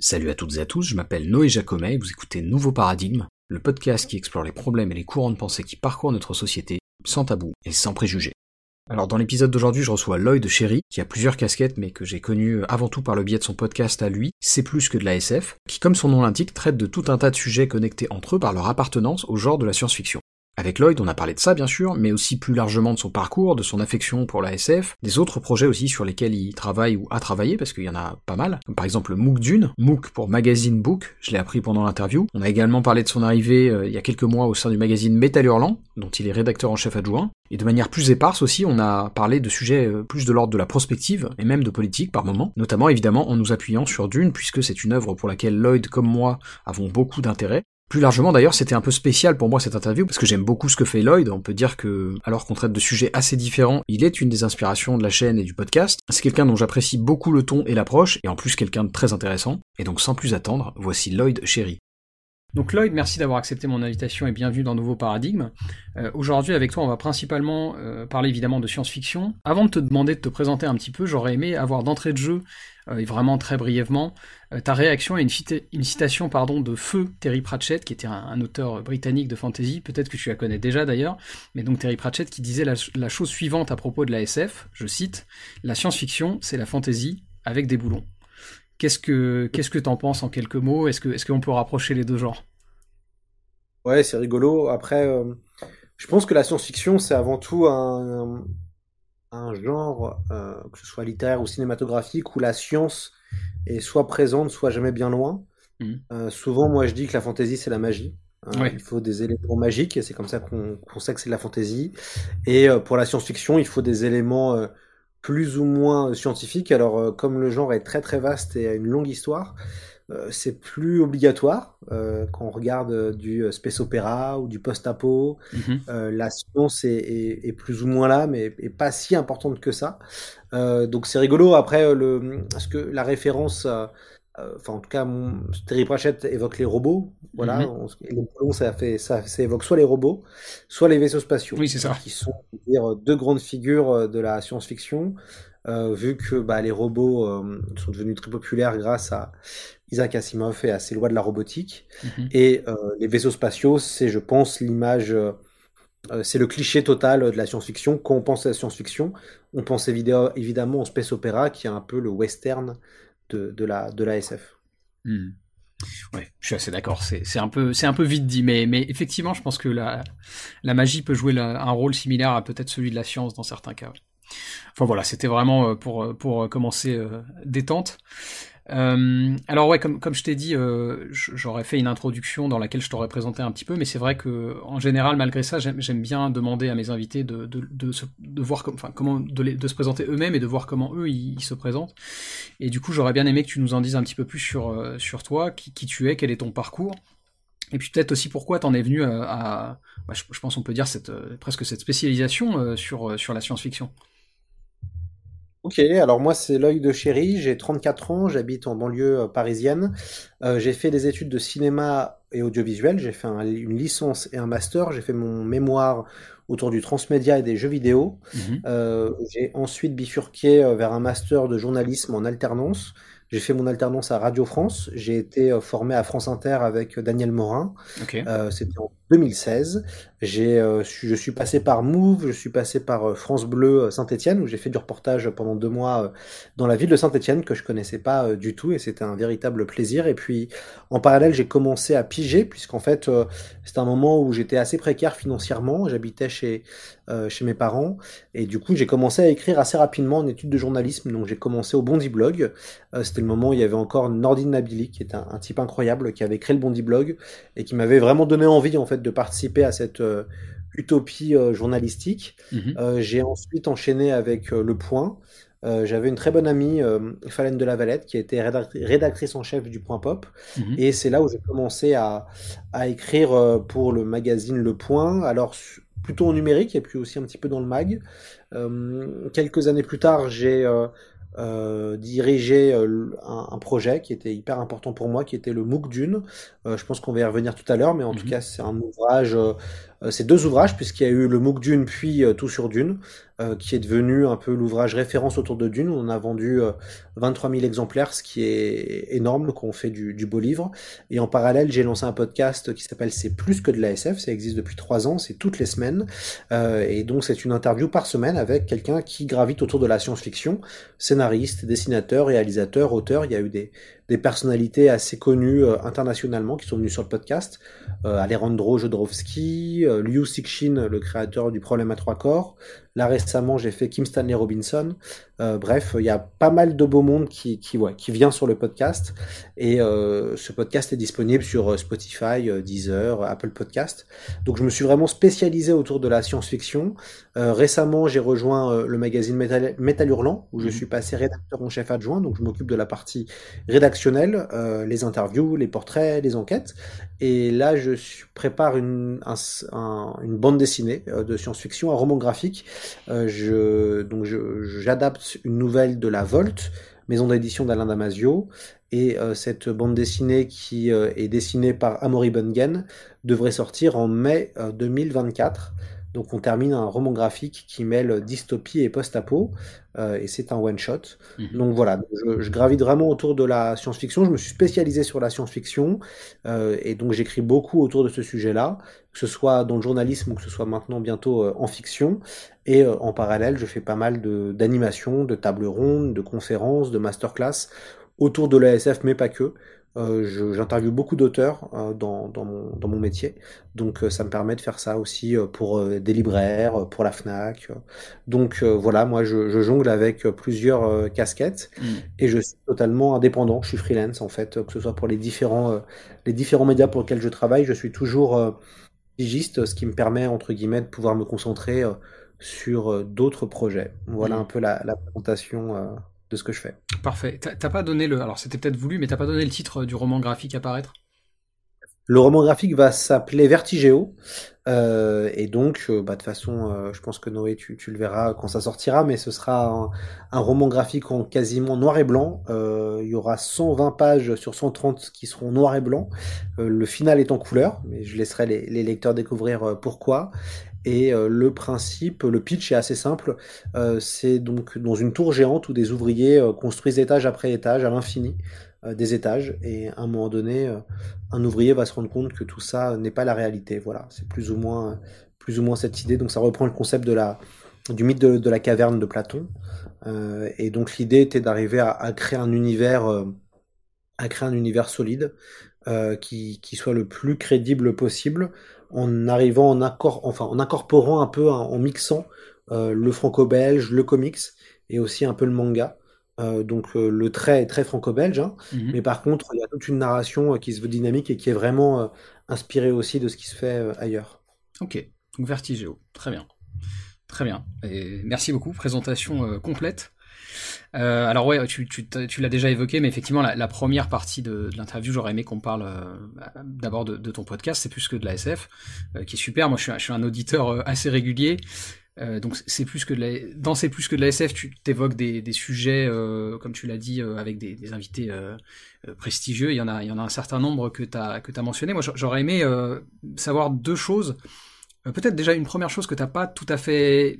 Salut à toutes et à tous, je m'appelle Noé Jacomet et vous écoutez Nouveau Paradigme, le podcast qui explore les problèmes et les courants de pensée qui parcourent notre société, sans tabou et sans préjugés. Alors dans l'épisode d'aujourd'hui, je reçois Lloyd Chéry, qui a plusieurs casquettes mais que j'ai connu avant tout par le biais de son podcast à lui, C'est plus que de la SF, qui comme son nom l'indique traite de tout un tas de sujets connectés entre eux par leur appartenance au genre de la science-fiction. Avec Lloyd, on a parlé de ça bien sûr, mais aussi plus largement de son parcours, de son affection pour la SF, des autres projets aussi sur lesquels il travaille ou a travaillé, parce qu'il y en a pas mal, par exemple MOOC Dune, MOOC pour Magazine Book, je l'ai appris pendant l'interview. On a également parlé de son arrivée euh, il y a quelques mois au sein du magazine Metal Hurlant, dont il est rédacteur en chef adjoint. Et de manière plus éparse aussi, on a parlé de sujets euh, plus de l'ordre de la prospective, et même de politique par moment, notamment évidemment en nous appuyant sur Dune, puisque c'est une œuvre pour laquelle Lloyd comme moi avons beaucoup d'intérêt, plus largement d'ailleurs, c'était un peu spécial pour moi cette interview parce que j'aime beaucoup ce que fait Lloyd. On peut dire que, alors qu'on traite de sujets assez différents, il est une des inspirations de la chaîne et du podcast. C'est quelqu'un dont j'apprécie beaucoup le ton et l'approche, et en plus quelqu'un de très intéressant. Et donc sans plus attendre, voici Lloyd Chéri. Donc Lloyd, merci d'avoir accepté mon invitation et bienvenue dans Nouveau Paradigme. Euh, Aujourd'hui avec toi on va principalement euh, parler évidemment de science-fiction. Avant de te demander de te présenter un petit peu, j'aurais aimé avoir d'entrée de jeu, euh, et vraiment très brièvement, euh, ta réaction à une, une, citation pardon, de Feu Terry Pratchett, qui était un, auteur britannique de fantasy, peut-être que tu la connais déjà d'ailleurs, mais donc Terry Pratchett qui disait la, la chose suivante à propos de la SF, je cite, La science-fiction c'est la fantasy avec des boulons. Qu'est-ce que qu'est-ce que t'en penses en quelques mots? Est-ce que est-ce qu'on peut rapprocher les deux genres? Ouais, c'est rigolo. Après, euh, je pense que la science-fiction c'est avant tout un, un genre, euh, que ce soit littéraire ou cinématographique, où la science est soit présente, soit jamais bien loin. Mmh. Euh, souvent, moi, je dis que la fantaisie c'est la magie. Ouais. Il faut des éléments magiques, et c'est comme ça qu'on qu sait que c'est de la fantaisie. Et pour la science-fiction, il faut des éléments plus ou moins scientifique. Alors, euh, comme le genre est très très vaste et a une longue histoire, euh, c'est plus obligatoire euh, quand on regarde du space opéra ou du post-apo. Mm -hmm. la science est, est, est, plus ou moins là, mais est pas si importante que ça. donc c'est rigolo. Après, le, parce que la référence enfin en tout cas Terry Pratchett évoque les robots voilà mm -hmm. et le ça fait ça, ça évoque soit les robots soit les vaisseaux spatiaux oui c'est ça qui sont dire, deux grandes figures de la science-fiction euh, vu que bah, les robots euh, sont devenus très populaires grâce à Isaac Asimov et à ses lois de la robotique mm -hmm. et euh, les vaisseaux spatiaux c'est je pense l'image euh, c'est le cliché total de la science-fiction. Quand on pense à la science-fiction, on pense évidemment au space opéra, qui est un peu le western de, la, de la SF. Mmh. Ouais, je suis assez d'accord. C'est un peu, c'est un peu vite dit, mais, mais effectivement, je pense que la, la magie peut jouer un rôle similaire à peut-être celui de la science dans certains cas. Enfin voilà, c'était vraiment pour pour commencer euh, détente. Euh, alors ouais, comme, je t'ai dit, euh, j'aurais fait une introduction dans laquelle je t'aurais présenté un petit peu, mais c'est vrai que en général, malgré ça, j'aime bien demander à mes invités de, se, voir de, se présenter eux-mêmes et de voir comment eux ils, se présentent. Et du coup, j'aurais bien aimé que tu nous en dises un petit peu plus sur, euh, toi, qui, tu es, quel est ton parcours. Et puis peut-être aussi pourquoi t'en es venu à, bah, je, pense on peut dire cette, presque cette spécialisation sur, sur la science-fiction. Ok, alors moi c'est l'œil de chéri, j'ai 34 ans, j'habite en banlieue euh, parisienne. Euh, j'ai fait des études de cinéma et audiovisuel, j'ai fait un, une licence et un master, j'ai fait mon mémoire autour du transmédia et des jeux vidéo. Mmh. Euh, j'ai ensuite bifurqué vers un master de journalisme en alternance. J'ai fait mon alternance à Radio France, j'ai été formé à France Inter avec Daniel Morin. Okay. C'était en 2016. J'ai, euh, je suis passé par Move, je suis passé par euh, France Bleu euh, Saint-Etienne, où j'ai fait du reportage pendant deux mois euh, dans la ville de Saint-Etienne, que je connaissais pas euh, du tout, et c'était un véritable plaisir. Et puis, en parallèle, j'ai commencé à piger, puisqu'en fait, euh, c'était un moment où j'étais assez précaire financièrement, j'habitais chez, chez mes parents, et du coup, j'ai commencé à écrire assez rapidement en études de journalisme, donc j'ai commencé au Bondi Blog. c'était le moment où il y avait encore Nordine Nabili, qui est un, un type incroyable, qui avait créé le Bondi Blog, et qui m'avait vraiment donné envie, en fait, de participer à cette euh, utopie euh, journalistique. Mmh Mm -hmm. J'ai ensuite enchaîné avec Le Point. J'avais une très bonne amie, Falène de la Valette, qui était rédactrice en chef du Point Pop. Mmh Mm Et c'est là où j'ai commencé à, à, écrire pour le magazine Le Point. Alors, plutôt en numérique et puis aussi un petit peu dans le mag. Euh, quelques années plus tard, j'ai euh, euh, dirigé euh, un, un, projet qui était hyper important pour moi, qui était le MOOC Dune. Euh, je pense qu'on va y revenir tout à l'heure, mais en tout cas, c'est un ouvrage, c'est deux ouvrages, puisqu'il y a eu le MOOC Dune, puis Tout sur Dune. euh, qui est devenu un peu l'ouvrage référence autour de Dune. On a vendu 23 000 exemplaires, ce qui est énorme, qu'on fait du, du, beau livre. Et en parallèle, j'ai lancé un podcast qui s'appelle C'est plus que de la SF. Ça existe depuis trois ans, c'est toutes les semaines. et donc, c'est une interview par semaine avec quelqu'un qui gravite autour de la science-fiction, scénariste, dessinateur, réalisateur, auteur. Il y a eu des, des personnalités assez connues euh, internationalement qui sont venues sur le podcast. Euh, Alejandro Jodorowsky, euh, Liu Cixin, le créateur du Problème à trois corps. Là récemment, j'ai fait Kim Stanley Robinson. Euh, bref, il y a pas mal de beau monde qui, qui, ouais, qui vient sur le podcast. Et euh, ce podcast est disponible sur euh, Spotify, Deezer, Apple Podcast. Donc je me suis vraiment spécialisé autour de la science-fiction. récemment, j'ai rejoint le magazine Métal Hurlant, où je mhm. suis passé rédacteur en chef adjoint. Donc je m'occupe de la partie rédactionnelle, les interviews, les portraits, les enquêtes. Et là, je prépare une, un, une bande dessinée de science-fiction, un roman graphique. Donc j'adapte une nouvelle de La Volte, maison d'édition d'Alain Damasio, et euh, cette bande dessinée qui euh, est dessinée par Amaury Bungen devrait sortir en mai 2024. Euh, donc on termine un roman graphique qui mêle dystopie et post-apo, euh, et c'est un one-shot. Mhm. Donc voilà, je, gravite vraiment autour de la science-fiction, je me suis spécialisé sur la science-fiction, euh, et donc j'écris beaucoup autour de ce sujet-là, que ce soit dans le journalisme ou que ce soit maintenant bientôt euh, en fiction. Et en parallèle, je fais pas mal d'animations, de, de tables rondes, de conférences, de masterclass autour de l'ASF, mais pas que. Euh, j'interviewe beaucoup d'auteurs euh, dans, dans, mon, dans, mon, métier, donc euh, ça me permet de faire ça aussi pour des libraires, pour la FNAC. Donc voilà, moi je, je, jongle avec plusieurs casquettes mm. et je suis totalement indépendant, je suis freelance en fait, que ce soit pour les différents, les différents médias pour lesquels je travaille, je suis toujours pigiste, ce qui me permet entre guillemets de pouvoir me concentrer sur d'autres projets. Voilà mm. un peu la, la présentation de ce que je fais. Parfait. T'as pas donné le. Alors c'était peut-être voulu, mais t'as pas donné le titre du roman graphique à paraître? Le roman graphique va s'appeler Vertigéo. Euh, et donc, euh, bah, de toute façon, euh, je pense que Noé, tu, tu, le verras quand ça sortira, mais ce sera un, roman graphique en quasiment noir et blanc. il y aura 120 pages sur 130 qui seront noir et blanc. le final est en couleur, mais je laisserai les, les lecteurs découvrir pourquoi. Et euh, le principe, le pitch est assez simple. Euh, c'est donc dans une tour géante où des ouvriers euh, construisent étage après étage à l'infini des étages. Et à un moment donné, un ouvrier va se rendre compte que tout ça n'est pas la réalité. Voilà, c'est plus ou moins, plus ou moins cette idée. Donc ça reprend le concept de la, du mythe de, la caverne de Platon. et donc l'idée était d'arriver à, créer un univers, à créer un univers solide. qui, qui, soit le plus crédible possible en arrivant en accord, enfin en incorporant un peu, en mixant euh, le franco-belge, le comics et aussi un peu le manga. Euh, donc euh, le trait est très franco-belge, hein, mhm. mais par contre il y a toute une narration qui se veut dynamique et qui est vraiment inspirée aussi de ce qui se fait ailleurs. Ok, donc Vertigéo, très bien. Très bien. Et merci beaucoup, présentation complète. Euh, alors ouais, tu, l'as déjà évoqué, mais effectivement, la, première partie de, l'interview, j'aurais aimé qu'on parle euh, d'abord de, ton podcast, c'est plus que de la SF, euh, qui est super. Moi, je suis, un auditeur assez régulier. donc c'est plus que de la, dans c'est plus que de la SF, tu t'évoques des, sujets, comme tu l'as dit, avec des, invités prestigieux. Il y en a, il y en a un certain nombre que tu as que as mentionné. Moi, j'aurais aimé savoir deux choses. Peut-être déjà une première chose que t'as pas tout à fait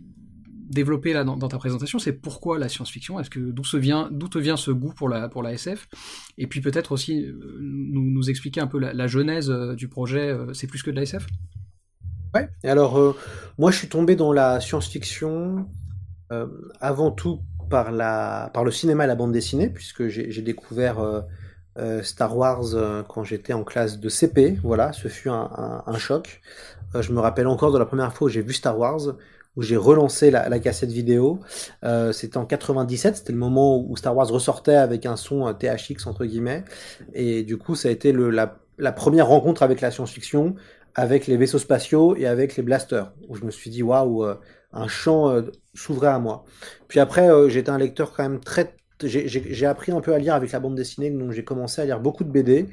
développer là dans, ta présentation, c'est pourquoi la science-fiction? Est-ce que d'où se vient, d'où te vient ce goût pour la pour la SF Et puis peut-être aussi euh, nous, nous, expliquer un peu la, genèse euh, du projet. Euh, c'est plus que de la SF Ouais. Alors moi, je suis tombé dans la science-fiction avant tout par la par le cinéma et la bande dessinée, puisque j'ai découvert Star Wars quand j'étais en classe de CP. Voilà, ce fut un, un choc. je me rappelle encore de la première fois où j'ai vu Star Wars où j'ai relancé la, cassette vidéo. Euh, c'était en 97, c'était le moment où Star Wars ressortait avec un son THX entre guillemets, et du coup ça a été la, première rencontre avec la science-fiction, avec les vaisseaux spatiaux et avec les blasters, où je me suis dit waouh, euh, un champ euh, s'ouvrait à moi. Puis après, j'étais un lecteur quand même très j'ai appris un peu à lire avec la bande dessinée, donc j'ai commencé à lire beaucoup de BD.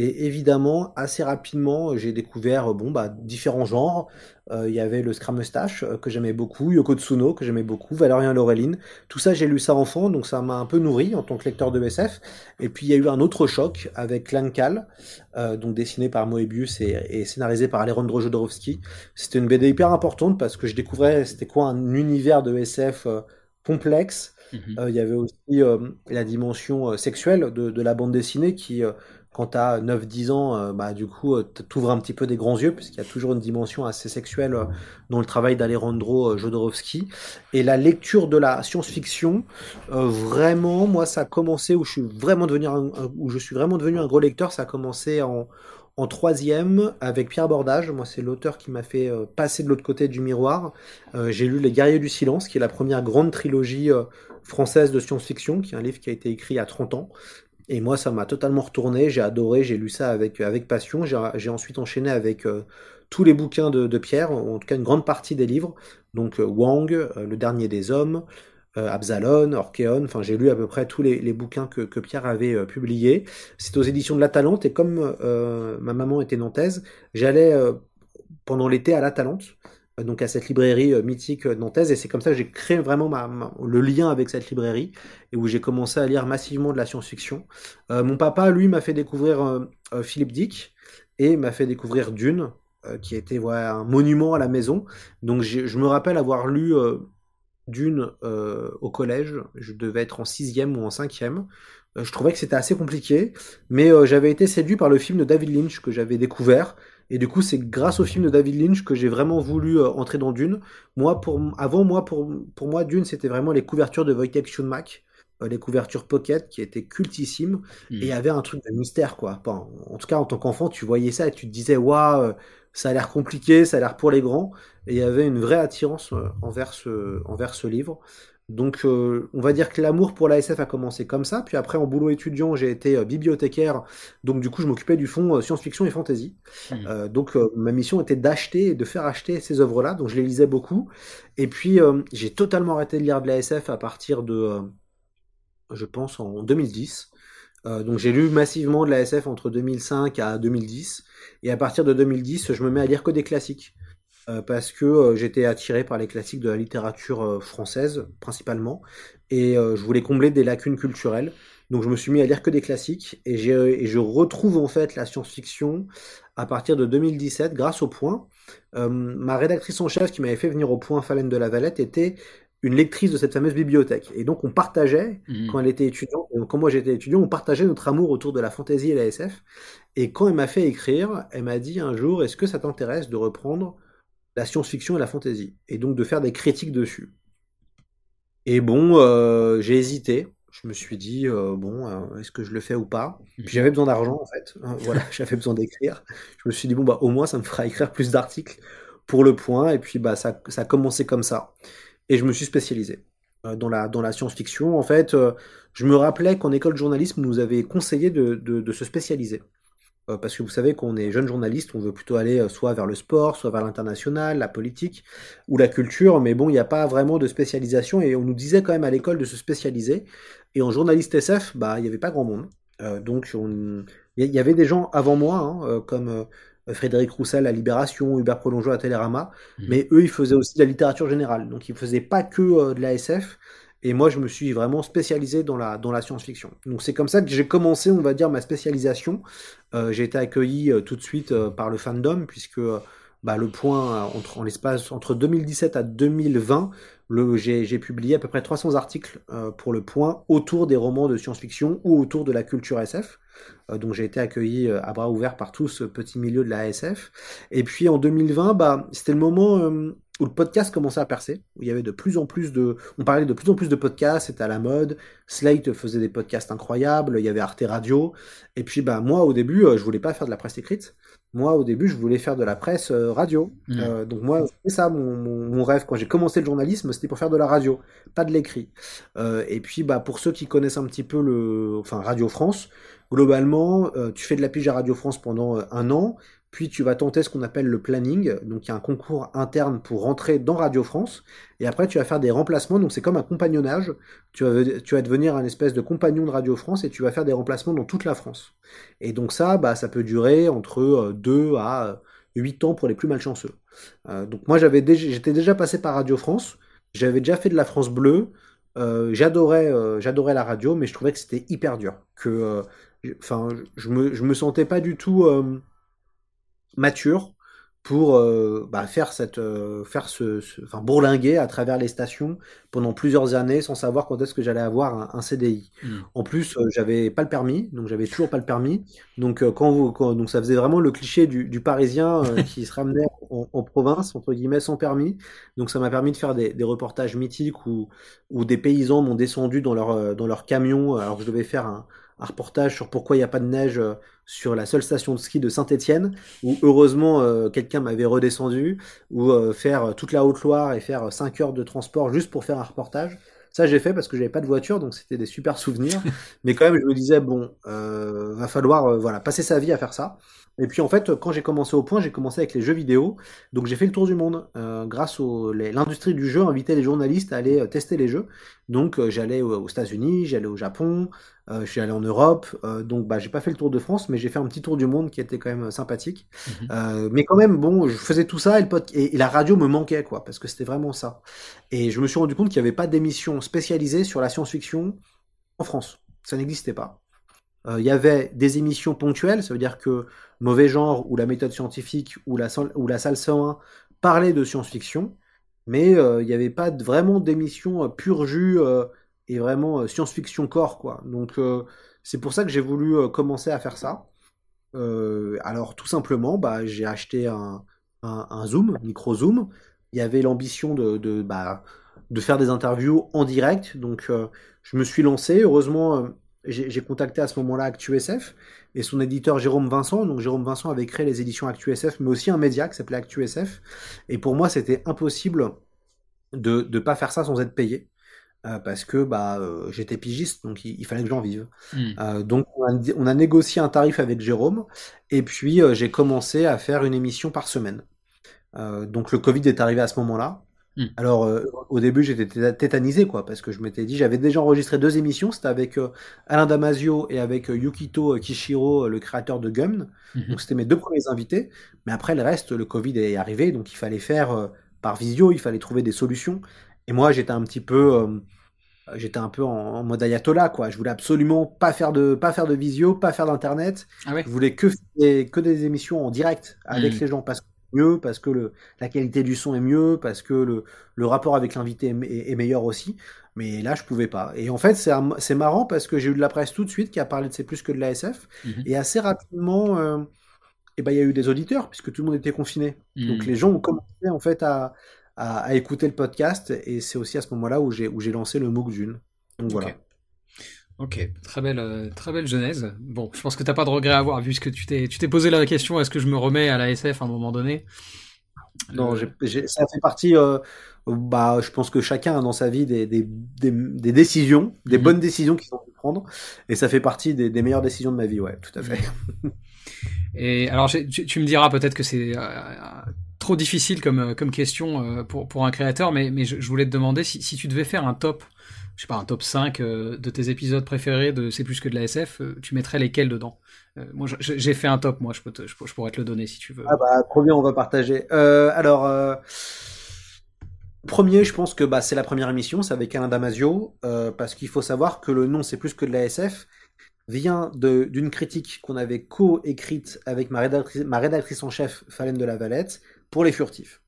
Et évidemment, assez rapidement, j'ai découvert bon, bah, différents genres. Euh, il y avait le Scrum Mustache euh, que j'aimais beaucoup, Yoko Tsuno que j'aimais beaucoup, Valérien Laureline. Tout ça, j'ai lu ça enfant, donc ça m'a un peu nourri en tant que lecteur de SF. Et puis il y a eu un autre choc avec Lankal, euh, donc dessiné par Moebius et, et scénarisé par Alejandro Jodorowsky. C'était une BD hyper importante parce que je découvrais c'était quoi un univers de SF complexe. Mhm. Il y avait aussi la dimension sexuelle de, de, la bande dessinée qui quand tu as 9-10 ans, euh, bah, du coup, euh, tu ouvres un petit peu des grands yeux, puisqu'il y a toujours une dimension assez sexuelle euh, dans le travail d'Alejandro Jodorowsky. Et la lecture de la science-fiction, vraiment, moi, ça a commencé où je suis vraiment devenu un, gros lecteur, ça a commencé en, en troisième avec Pierre Bordage. Moi, c'est l'auteur qui m'a fait passer de l'autre côté du miroir. J'ai lu Les Guerriers du Silence, qui est la première grande trilogie française de science-fiction, qui est un livre qui a été écrit il y a 30 ans, et moi, ça m'a totalement retourné. J'ai adoré, j'ai lu ça avec, passion. J'ai ensuite enchaîné avec euh, tous les bouquins de, Pierre, en tout cas une grande partie des livres. Donc euh, Wang, euh, Le Dernier des Hommes, Absalon, Orcheon. Enfin, j'ai lu à peu près tous les, les bouquins que, que, Pierre avait publiés. C'est aux éditions de La Talente. Et comme ma maman était nantaise, j'allais pendant l'été à La Talente donc à cette librairie euh, mythique euh, nantaise et c'est comme ça que j'ai créé vraiment ma, le lien avec cette librairie et où j'ai commencé à lire massivement de la science-fiction. Euh, mon papa, lui, m'a fait découvrir Philippe Dick et m'a fait découvrir Dune, qui était voilà, un monument à la maison. Donc je me rappelle avoir lu Dune au collège, je devais être en sixième ou en cinquième. je trouvais que c'était assez compliqué, mais j'avais été séduit par le film de David Lynch que j'avais découvert. Et du coup, c'est grâce au film de David Lynch que j'ai vraiment voulu euh, entrer dans Dune. Moi, pour, avant, moi, pour, pour moi, Dune, c'était vraiment les couvertures de Wojtek Schunmack, euh, les couvertures pocket qui étaient cultissimes. Hmm. Et il y avait un truc de mystère, quoi. en tout cas, en tant qu'enfant, tu voyais ça et tu te disais, waouh, euh, ça a l'air compliqué, ça a l'air pour les grands. Et il y avait une vraie attirance envers ce, envers ce livre. Donc euh, on va dire que l'amour pour l'ASF a commencé comme ça, puis après en boulot étudiant j'ai été euh, bibliothécaire, donc du coup je m'occupais du fonds euh, science-fiction et fantasy. Mmh. donc ma mission était d'acheter et de faire acheter ces œuvres-là, donc je les lisais beaucoup. Et puis j'ai totalement arrêté de lire de l'ASF à partir de, je pense, en 2010. donc j'ai lu massivement de l'ASF entre 2005 à 2010, et à partir de 2010 je me mets à lire que des classiques. Euh, parce que euh, j'étais attiré par les classiques de la littérature euh, française principalement et je voulais combler des lacunes culturelles. Donc je me suis mis à lire que des classiques et, et je retrouve en fait la science-fiction à partir de 2017 grâce au Point. ma rédactrice en chef qui m'avait fait venir au Point, Falène de la Valette, était une lectrice de cette fameuse bibliothèque. Et donc on partageait, mmh. quand elle était étudiante, quand moi j'étais étudiant, on partageait notre amour autour de la fantaisie et la SF. Et quand elle m'a fait écrire, elle m'a dit un jour, est-ce que ça t'intéresse de reprendre la science-fiction et la fantasy, et donc de faire des critiques dessus. Et bon, euh, j'ai hésité. Je me suis dit, euh, bon, euh, est-ce que je le fais ou pas? Mhm. j'avais besoin d'argent, en fait. Hein, voilà, j'avais besoin d'écrire. Je me suis dit, bon, bah, au moins, ça me fera écrire plus d'articles pour le point. Et puis, bah, ça, ça a commencé comme ça. Et je me suis spécialisé dans la, dans la science-fiction. En fait, je me rappelais qu'en école de journalisme, nous avait conseillé de, de se spécialiser. Euh, parce que vous savez qu'on est jeune journaliste, on veut plutôt aller euh, soit vers le sport, soit vers l'international, la politique ou la culture, mais bon, il n'y a pas vraiment de spécialisation et on nous disait quand même à l'école de se spécialiser. Et en journaliste SF, bah, il n'y avait pas grand monde. Euh, donc, il y avait des gens avant moi, hein, comme Frédéric Roussel à Libération, Hubert Prolongeau à Télérama, mmh. mais eux, ils faisaient aussi de la littérature générale. Donc, ils ne faisaient pas que de la SF, et moi, je me suis vraiment spécialisé dans la, dans la science-fiction. Donc c'est comme ça que j'ai commencé, on va dire, ma spécialisation. Euh, j'ai été accueilli euh, tout de suite euh, par le fandom, puisque bah, le point, entre, en l'espace entre 2017 à 2020, j'ai publié à peu près 300 articles pour le point autour des romans de science-fiction ou autour de la culture SF. donc j'ai été accueilli à bras ouverts par tout ce petit milieu de la SF. Et puis en 2020, bah, c'était le moment où le podcast commençait à percer, où il y avait de plus en plus de, on parlait de plus en plus de podcasts, c'était à la mode. Slate faisait des podcasts incroyables, il y avait Arte Radio. Et puis, bah, moi, au début, euh, je voulais pas faire de la presse écrite. Moi, au début, je voulais faire de la presse euh, radio. Mmh. Euh, donc moi, c'est ça mon, mon, rêve. Quand j'ai commencé le journalisme, c'était pour faire de la radio, pas de l'écrit. et puis, bah, pour ceux qui connaissent un petit peu le, enfin, Radio France, globalement, tu fais de la pige à Radio France pendant un an puis tu vas tenter ce qu'on appelle le planning, donc il y a un concours interne pour rentrer dans Radio France, et après tu vas faire des remplacements, donc c'est comme un compagnonnage, tu vas, devenir un espèce de compagnon de Radio France et tu vas faire des remplacements dans toute la France. Et donc ça, bah, ça peut durer entre 2 à 8 ans pour les plus malchanceux. donc moi j'étais déjà passé par Radio France, j'avais déjà fait de la France bleue, euh, j'adorais, euh, j'adorais la radio, mais je trouvais que c'était hyper dur. Que, euh, enfin, je me, je me sentais pas du tout mature pour euh, bah, faire cette euh, faire ce, enfin bourlinguer à travers les stations pendant plusieurs années sans savoir quand est-ce que j'allais avoir un, CDI. Hmm. En plus, euh, j'avais pas le permis, donc j'avais toujours pas le permis. Donc quand vous donc ça faisait vraiment le cliché du, Parisien qui se ramenait en, province entre guillemets sans permis. Donc ça m'a permis de faire des, reportages mythiques où où des paysans m'ont descendu dans leur dans leur camion alors que je devais faire un un reportage sur pourquoi il n'y a pas de neige euh, sur la seule station de ski de Saint-Étienne, où heureusement euh, quelqu'un m'avait redescendu, ou euh, faire toute la Haute-Loire et faire 5 heures de transport juste pour faire un reportage. Ça, j'ai fait parce que j'avais pas de voiture, donc c'était des super souvenirs. Mais quand même, je me disais, bon, va falloir voilà, passer sa vie à faire ça. Et puis en fait, quand j'ai commencé au point, j'ai commencé avec les jeux vidéo. Donc j'ai fait le tour du monde. Euh, grâce à l'industrie du jeu invitait les journalistes à aller euh, tester les jeux. Donc euh, j'allais aux États-Unis, j'allais au Japon, je suis allé en Europe. donc bah j'ai pas fait le tour de France, mais j'ai fait un petit tour du monde qui était quand même sympathique. Mhm. mais quand même, bon, je faisais tout ça et, le et, la radio me manquait quoi, parce que c'était vraiment ça. Et je me suis rendu compte qu'il n'y avait pas d'émission spécialisée sur la science-fiction en France. Ça n'existait pas. Il y avait des émissions ponctuelles, ça veut dire que mauvais genre ou la méthode scientifique ou la, ou la salle 101 parlaient de science-fiction, mais euh, il n'y avait pas vraiment d'émission euh, pur jus euh, et vraiment science-fiction corps, quoi. Donc c'est pour ça que j'ai voulu commencer à faire ça. alors tout simplement, bah, j'ai acheté un, un, zoom, micro zoom. Il y avait l'ambition de, de, bah, de faire des interviews en direct, donc je me suis lancé. Heureusement, j'ai contacté à ce moment-là ActuSF et son éditeur Jérôme Vincent. Donc Jérôme Vincent avait créé les éditions ActuSF, mais aussi un média qui s'appelait ActuSF. Et pour moi, c'était impossible de ne pas faire ça sans être payé. Euh, parce que bah, euh, j'étais pigiste, donc il, fallait que j'en vive. Hmm. Euh, donc on a, négocié un tarif avec Jérôme, et puis j'ai commencé à faire une émission par semaine. donc le Covid est arrivé à ce moment-là. Hmm. Alors, euh, au début, j'étais tétanisé, quoi, parce que je m'étais dit, j'avais déjà enregistré deux émissions, c'était avec euh, Alain Damasio et avec euh, Yukito Kishiro, le créateur de Gum. Hmm. Donc, c'était mes deux premiers invités. Mais après, le reste, le Covid est arrivé, donc il fallait faire par visio, il fallait trouver des solutions. Et moi, j'étais un petit peu, j'étais un peu en, mode ayatollah, quoi. Je voulais absolument pas faire de, pas faire de visio, pas faire d'internet. Ah je voulais que, que des émissions en direct avec hmm. les gens, parce que mieux, parce que le, la qualité du son est mieux, parce que le, le rapport avec l'invité est, est, meilleur aussi. Mais là, je pouvais pas. Et en fait, c'est marrant parce que j'ai eu de la presse tout de suite qui a parlé de C'est plus que de l'ASF. Mhm. Et assez rapidement, euh, eh ben, il y a eu des auditeurs puisque tout le monde était confiné. Donc mhm. les gens ont commencé en fait à, à, à écouter le podcast. Et c'est aussi à ce moment-là où j'ai lancé le MOOC June. Donc voilà. Ok, très belle, euh, très belle genèse. Bon, je pense que t'as pas de regret à avoir vu ce que tu t'es, tu t'es posé la question est-ce que je me remets à la SF à un moment donné? Non, euh, ça fait partie. Euh, bah, je pense que chacun a dans sa vie des, des, des, décisions, des mhm. bonnes décisions qu'il faut prendre, et ça fait partie des, meilleures décisions de ma vie, ouais, tout à fait. Et alors, tu, tu me diras peut-être que c'est trop difficile comme, comme question pour, pour un créateur, mais, mais je, voulais te demander si, si tu devais faire un top je sais pas, un top 5 euh, de tes épisodes préférés de C'est plus que de la SF, euh, tu mettrais lesquels dedans? Euh, Moi, j'ai fait un top, moi, je, peux je, pourrais te le donner si tu veux. Ah bah, bien, on va partager. alors, premier, je pense que bah, c'est la première émission, c'est avec Alain Damasio, parce qu'il faut savoir que le nom C'est plus que de la SF vient d'une critique qu'on avait co-écrite avec ma rédactrice, ma rédactrice en chef, Falène de la Valette, pour les furtifs.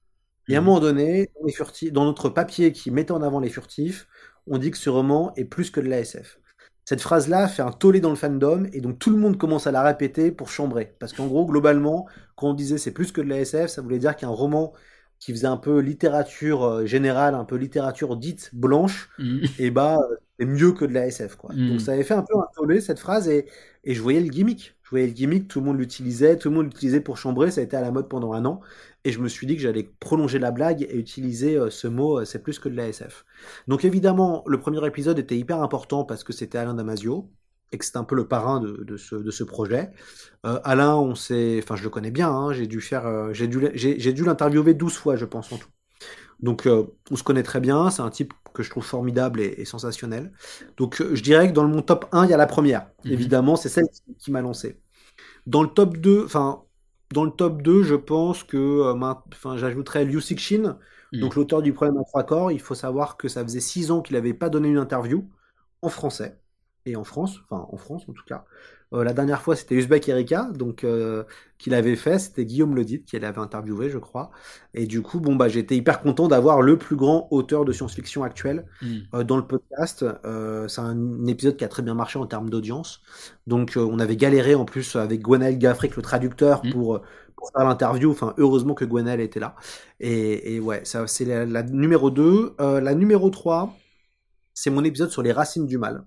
Et à un mmh. moment donné, les furtifs, dans notre papier qui mettait en avant les furtifs, on dit que ce roman est plus que de l'ASF. Cette phrase-là fait un tollé dans le fandom et donc tout le monde commence à la répéter pour chambrer. Parce qu'en gros, globalement, quand on disait c'est plus que de l'ASF, ça voulait dire qu'un roman qui faisait un peu littérature euh, générale, un peu littérature dite blanche, mmh. et bah c'est mieux que de la SF quoi. Mmh. Donc ça avait fait un peu un tollé cette phrase et, et je voyais le gimmick. Voyais le gimmick, tout le monde l'utilisait, tout le monde l'utilisait pour chambrer, ça a été à la mode pendant un an et je me suis dit que j'allais prolonger la blague et utiliser euh, ce mot euh, c'est plus que de la SF. Donc évidemment, le premier épisode était hyper important parce que c'était Alain Damasio. et que c'était un peu le parrain de, ce, projet. Euh, Alain, on sait, enfin je le connais bien, hein, j'ai dû faire, j'ai dû, j'ai dû l'interviewer 12 fois, je pense en tout. Donc euh, on se connaît très bien, c'est un type que je trouve formidable et, et sensationnel. Donc euh, je dirais que dans mon top 1, il y a la première. Mhm. Évidemment, c'est celle qui, qui m'a lancé. Dans le top 2, enfin dans le top 2, je pense que euh, enfin j'ajouterais Liu Cixin, mhm. donc l'auteur du problème à trois corps. Il faut savoir que ça faisait 6 ans qu'il n'avait pas donné une interview en français et en France, enfin en France en tout cas. Euh, la dernière fois, c'était Uzbek Erika, donc euh, qu'il avait fait. C'était Guillaume Ledit qui l'avait interviewé, je crois. Et du coup, bon bah, j'étais hyper content d'avoir le plus grand auteur de science-fiction actuel mm. euh, dans le podcast. Euh, c'est un, épisode qui a très bien marché en termes d'audience. Donc, euh, on avait galéré en plus avec Gwenaël Gaffric, le traducteur, mm. pour pour faire l'interview. Enfin, heureusement que Gwenaël était là. Et, et ouais, ça c'est la, la, numéro 2. la numéro 3, c'est mon épisode sur les racines du mal.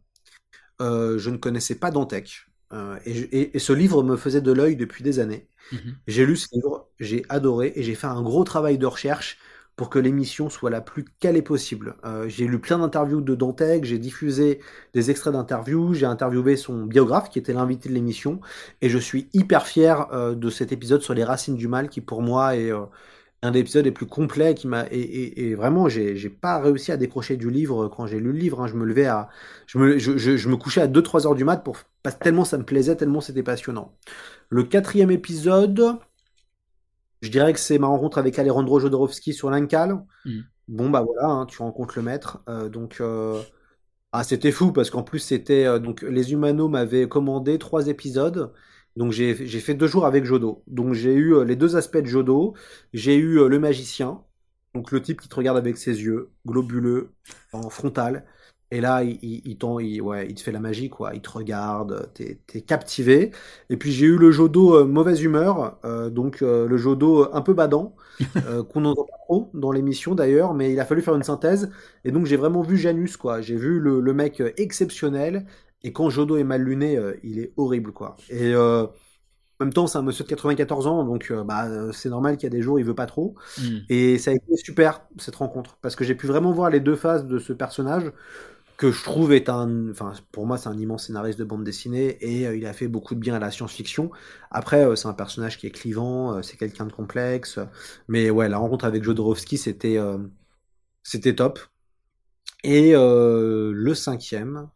je ne connaissais pas Dantec. Euh, et, et, ce livre me faisait de l'œil depuis des années. Mmh. J'ai lu ce livre, j'ai adoré et j'ai fait un gros travail de recherche pour que l'émission soit la plus calée possible. Euh, j'ai lu plein d'interviews de Dantec, j'ai diffusé des extraits d'interviews, j'ai interviewé son biographe qui était l'invité de l'émission et je suis hyper fier euh, de cet épisode sur les racines du mal qui pour moi est un des épisodes les plus complets qui m'a et, et, et, vraiment j'ai j'ai pas réussi à décrocher du livre quand j'ai lu le livre hein. je me levais à je me je, je, je me couchais à 2 3 heures du mat pour tellement ça me plaisait tellement c'était passionnant le quatrième épisode je dirais que c'est ma rencontre avec Alejandro Jodorowsky sur l'Incal mm. bon bah voilà hein, tu rencontres le maître euh, donc euh... ah c'était fou parce qu'en plus c'était euh, donc les Humanos m'avaient commandé trois épisodes donc j'ai fait deux jours avec Jodo. Donc j'ai eu euh, les deux aspects de Jodo. J'ai eu euh, le magicien, donc le type qui te regarde avec ses yeux, globuleux, en frontal. Et là, il, il, il, ouais, il te fait la magie, quoi. Il te regarde, t'es es captivé. Et puis j'ai eu le Jodo euh, mauvaise humeur, euh, donc euh, le Jodo un peu badant, qu'on n'entend pas trop dans l'émission d'ailleurs, mais il a fallu faire une synthèse. Et donc j'ai vraiment vu Janus, quoi. J'ai vu le, le, mec exceptionnel et quand Jodo est mal luné, euh, il est horrible, quoi. Et euh, en même temps, c'est un monsieur de 94 ans, donc euh, bah, c'est normal qu'il y a des jours, il veut pas trop. Mm. Et ça a été super, cette rencontre, parce que j'ai pu vraiment voir les deux faces de ce personnage que je trouve est un, enfin pour moi c'est un immense scénariste de bande dessinée et il a fait beaucoup de bien à la science-fiction. Après c'est un personnage qui est clivant, c'est quelqu'un de complexe, mais ouais la rencontre avec Jodorowsky c'était c'était top. Et le cinquième,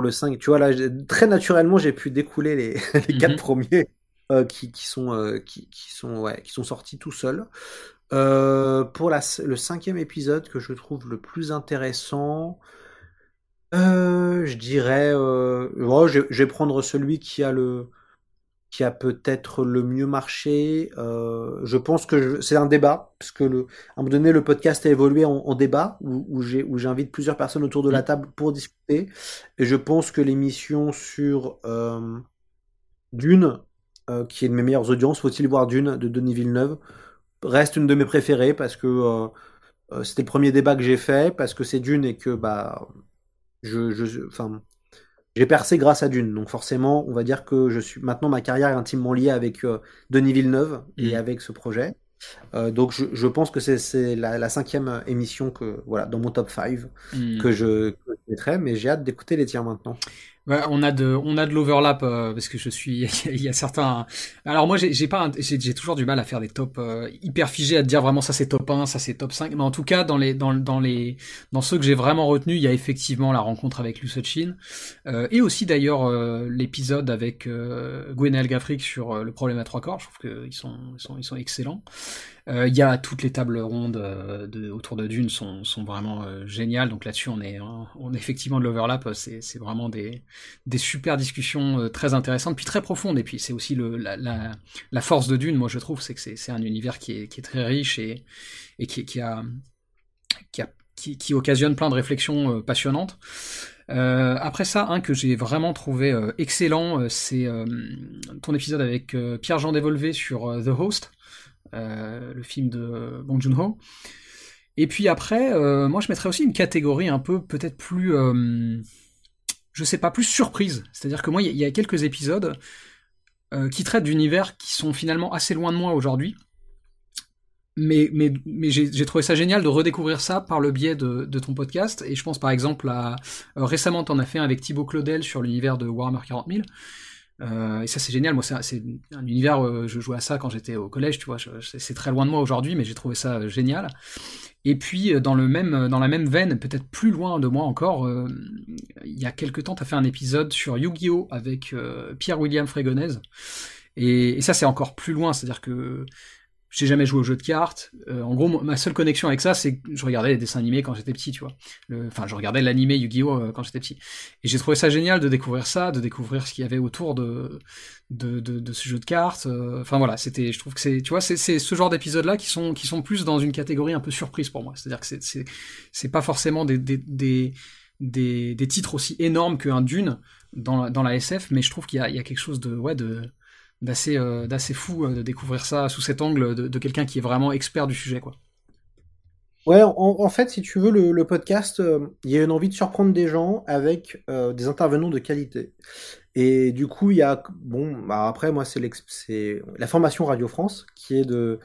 pour le 5, tu vois, là, très naturellement, j'ai pu découler les, les quatre mm -hmm. premiers euh, qui, qui, sont, euh, qui, qui, sont, ouais, qui sont sortis tout seuls. Euh, pour la, le cinquième épisode que je trouve le plus intéressant, je dirais, oh, je, je, vais prendre celui qui a le, qui a peut-être le mieux marché. Euh, je pense que c'est un débat, parce que le, à un moment donné, le podcast a évolué en, en débat, où, où j'invite plusieurs personnes autour de la table pour discuter. Et je pense que l'émission sur euh, Dune, euh, qui est de mes meilleures audiences, faut-il voir Dune de Denis Villeneuve, reste une de mes préférées, parce que c'était le premier débat que j'ai fait, parce que c'est Dune et que bah je, je, enfin, j'ai percé grâce à Dune, donc forcément, on va dire que je suis maintenant ma carrière est intimement liée avec euh, Denis Villeneuve et mmh. avec ce projet. Euh, donc je, je, pense que c'est la, la, cinquième émission que voilà dans mon top 5 mmh. que, je, que je mettrai, mais j'ai hâte d'écouter les tiens maintenant. Ouais, on a de, on a de l'overlap euh, parce que je suis, il y a certains. Alors moi, j'ai pas, j'ai toujours du mal à faire des tops euh, hyper figés, à te dire vraiment ça c'est top 1, ça c'est top 5. Mais en tout cas, dans les, dans, dans les, dans ceux que j'ai vraiment retenus, il y a effectivement la rencontre avec Lucochin euh, et aussi d'ailleurs euh, l'épisode avec euh, Gwenaël Gaffric sur euh, le problème à trois corps. Je trouve qu'ils sont, ils sont, ils sont excellents. Euh, il y a toutes les tables rondes euh, autour de Dune sont, sont vraiment euh, géniales. Donc là-dessus, on est, on est effectivement de l'overlap. C'est, vraiment des, des super discussions très intéressantes, puis très profondes. Et puis c'est aussi le, la, la, force de Dune, moi je trouve, c'est que c'est, un univers qui est, qui est très riche et, et qui, qui a, qui a qui, occasionne plein de réflexions passionnantes. Après ça, un que j'ai vraiment trouvé excellent, c'est ton épisode avec Pierre-Jean Dévolvé sur The Host, euh, le film de Bong Joon-ho. Et puis après, euh, moi je mettrais aussi une catégorie un peu peut-être plus, euh, je sais pas, plus surprise. C'est-à-dire que moi il y, a quelques épisodes qui traitent d'univers qui sont finalement assez loin de moi aujourd'hui. mais, mais, mais j'ai trouvé ça génial de redécouvrir ça par le biais de, ton podcast. Et je pense par exemple à. Récemment, tu en as fait un avec Thibaut Claudel sur l'univers de Warhammer 40 000. Euh, et ça, c'est génial. Moi, c'est un univers, euh, je jouais à ça quand j'étais au collège, tu vois. C'est très loin de moi aujourd'hui, mais j'ai trouvé ça génial. Et puis, dans, le même, dans la même veine, peut-être plus loin de moi encore, il y a quelques temps, tu as fait un épisode sur Yu-Gi-Oh! avec Pierre-William Frégonèse. Et, ça, c'est encore plus loin. C'est-à-dire que j'ai jamais joué au jeu de cartes. Euh, en gros, ma seule connexion avec ça, c'est que je regardais les dessins animés quand j'étais petit, tu vois. Enfin, je regardais l'animé Yu-Gi-Oh euh, quand j'étais petit. Et j'ai trouvé ça génial de découvrir ça, de découvrir ce qu'il y avait autour de de, de, de ce jeu de cartes. Euh, enfin voilà, c'était, je trouve que c'est, tu vois, c'est ce genre d'épisodes-là qui sont qui sont plus dans une catégorie un peu surprise pour moi. C'est-à-dire que c'est c'est pas forcément des des, des des titres aussi énormes qu'un Dune dans dans la SF, mais je trouve qu'il y y a quelque chose de ouais de d'assez euh, d'assez fou euh, de découvrir ça sous cet angle de, quelqu'un qui est vraiment expert du sujet quoi. Ouais, en, fait, si tu veux, le, podcast, euh, il y a une envie de surprendre des gens avec des intervenants de qualité. Et du coup, il y a, bon, bah après, moi, c'est la formation Radio France qui est de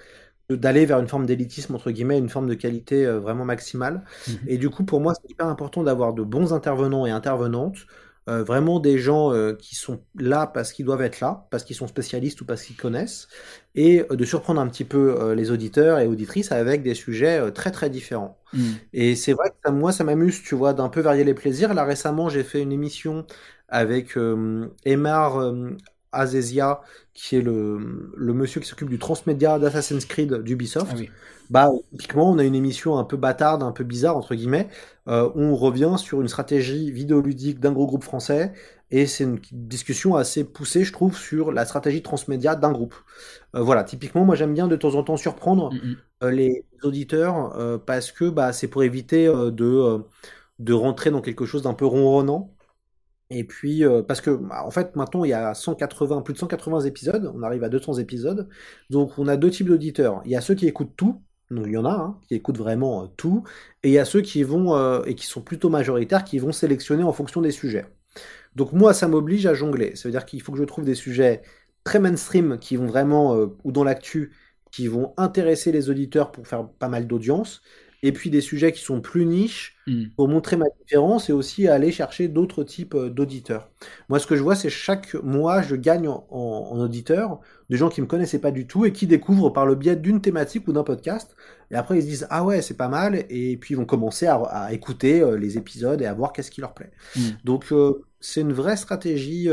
d'aller vers une forme d'élitisme entre guillemets, une forme de qualité vraiment maximale. Mmh et du coup, pour moi, c'est hyper important d'avoir de bons intervenants et intervenantes euh, vraiment des gens euh, qui sont là parce qu'ils doivent être là, parce qu'ils sont spécialistes ou parce qu'ils connaissent, et euh, de surprendre un petit peu les auditeurs et auditrices avec des sujets très très différents. Mm. Et c'est vrai que moi ça m'amuse, tu vois, d'un peu varier les plaisirs. Là récemment j'ai fait une émission avec Emar Azesia, qui est le, le monsieur qui s'occupe du transmédia d'Assassin's Creed d'Ubisoft. Ah bah, typiquement, on a une émission un peu bâtarde, un peu bizarre, entre guillemets, euh, où on revient sur une stratégie vidéoludique d'un gros groupe français, et c'est une discussion assez poussée, je trouve, sur la stratégie transmédia d'un groupe. Euh, voilà, typiquement, moi j'aime bien de temps en temps surprendre mm, mm. Euh, les auditeurs, parce que bah, c'est pour éviter de, de rentrer dans quelque chose d'un peu ronronnant. Et puis, parce que, bah, en fait, maintenant, il y a 180, plus de 180 épisodes, on arrive à 200 épisodes, donc on a deux types d'auditeurs. Il y a ceux qui écoutent tout, donc il y en a hein, qui écoutent vraiment euh, tout, et il y a ceux qui vont, euh, et qui sont plutôt majoritaires, qui vont sélectionner en fonction des sujets. Donc moi, ça m'oblige à jongler. Ça veut dire qu'il faut que je trouve des sujets très mainstream qui vont vraiment, euh, ou dans l'actu, qui vont intéresser les auditeurs pour faire pas mal d'audience, et puis des sujets qui sont plus niches hmm. pour montrer ma différence et aussi aller chercher d'autres types euh, d'auditeurs. Moi, ce que je vois, c'est chaque mois, je gagne en, auditeurs des gens qui me connaissaient pas du tout et qui découvrent par le biais d'une thématique ou d'un podcast. Et après, ils se disent ah ouais, c'est pas mal, et puis ils vont commencer à, écouter euh, les épisodes et à voir qu'est-ce qui leur plaît. Hmm. Donc euh, c'est une vraie stratégie.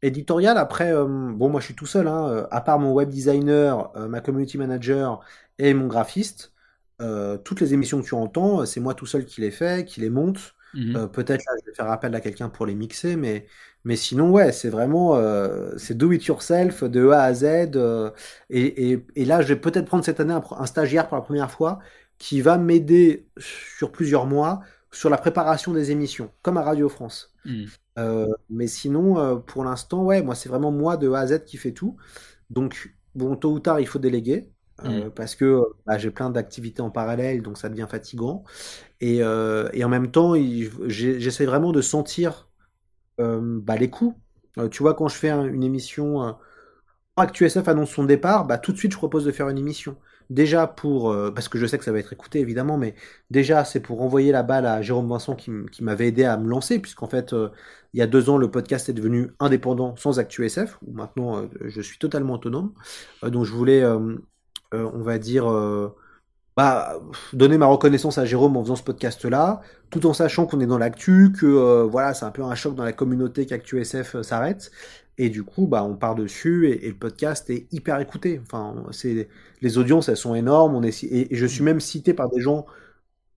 éditoriale. Après, bon, moi je suis tout seul, hein, à part mon web designer, ma community manager et mon graphiste. Euh, toutes les émissions que tu entends, c'est moi tout seul qui les fais, qui les monte. Mhm. Euh, peut-être là, je vais faire appel à quelqu'un pour les mixer, mais, mais sinon, ouais, c'est vraiment euh, c'est do it yourself de A à Z. Et, et, et, là, je vais peut-être prendre cette année un, stagiaire pour la première fois qui va m'aider sur plusieurs mois sur la préparation des émissions, comme à Radio France. Mhm. mais sinon, pour l'instant, ouais, moi, c'est vraiment moi de A à Z qui fait tout. Donc, bon, tôt ou tard, il faut déléguer. Euh, mm. parce que bah, j'ai plein d'activités en parallèle, donc ça devient fatigant. Et, euh, et en même temps, j'essaie vraiment de sentir euh, bah, les coups. tu vois, quand je fais une émission, ActuSF annonce son départ, bah, tout de suite je propose de faire une émission. Déjà pour, parce que je sais que ça va être écouté évidemment, mais déjà c'est pour envoyer la balle à Jérôme Vincent qui, qui m'avait aidé à me lancer, puisqu'en fait il y a deux ans le podcast est devenu indépendant sans ActuSF, où maintenant je suis totalement autonome. donc je voulais euh, on va dire, euh, bah, donner ma reconnaissance à Jérôme en faisant ce podcast-là, tout en sachant qu'on est dans l'actu, que euh, voilà, c'est un peu un choc dans la communauté qu'ActuSF s'arrête. Et du coup, bah, on part dessus et, le podcast est hyper écouté. Enfin, c'est les audiences, elles sont énormes. On est, et, je suis même cité par des gens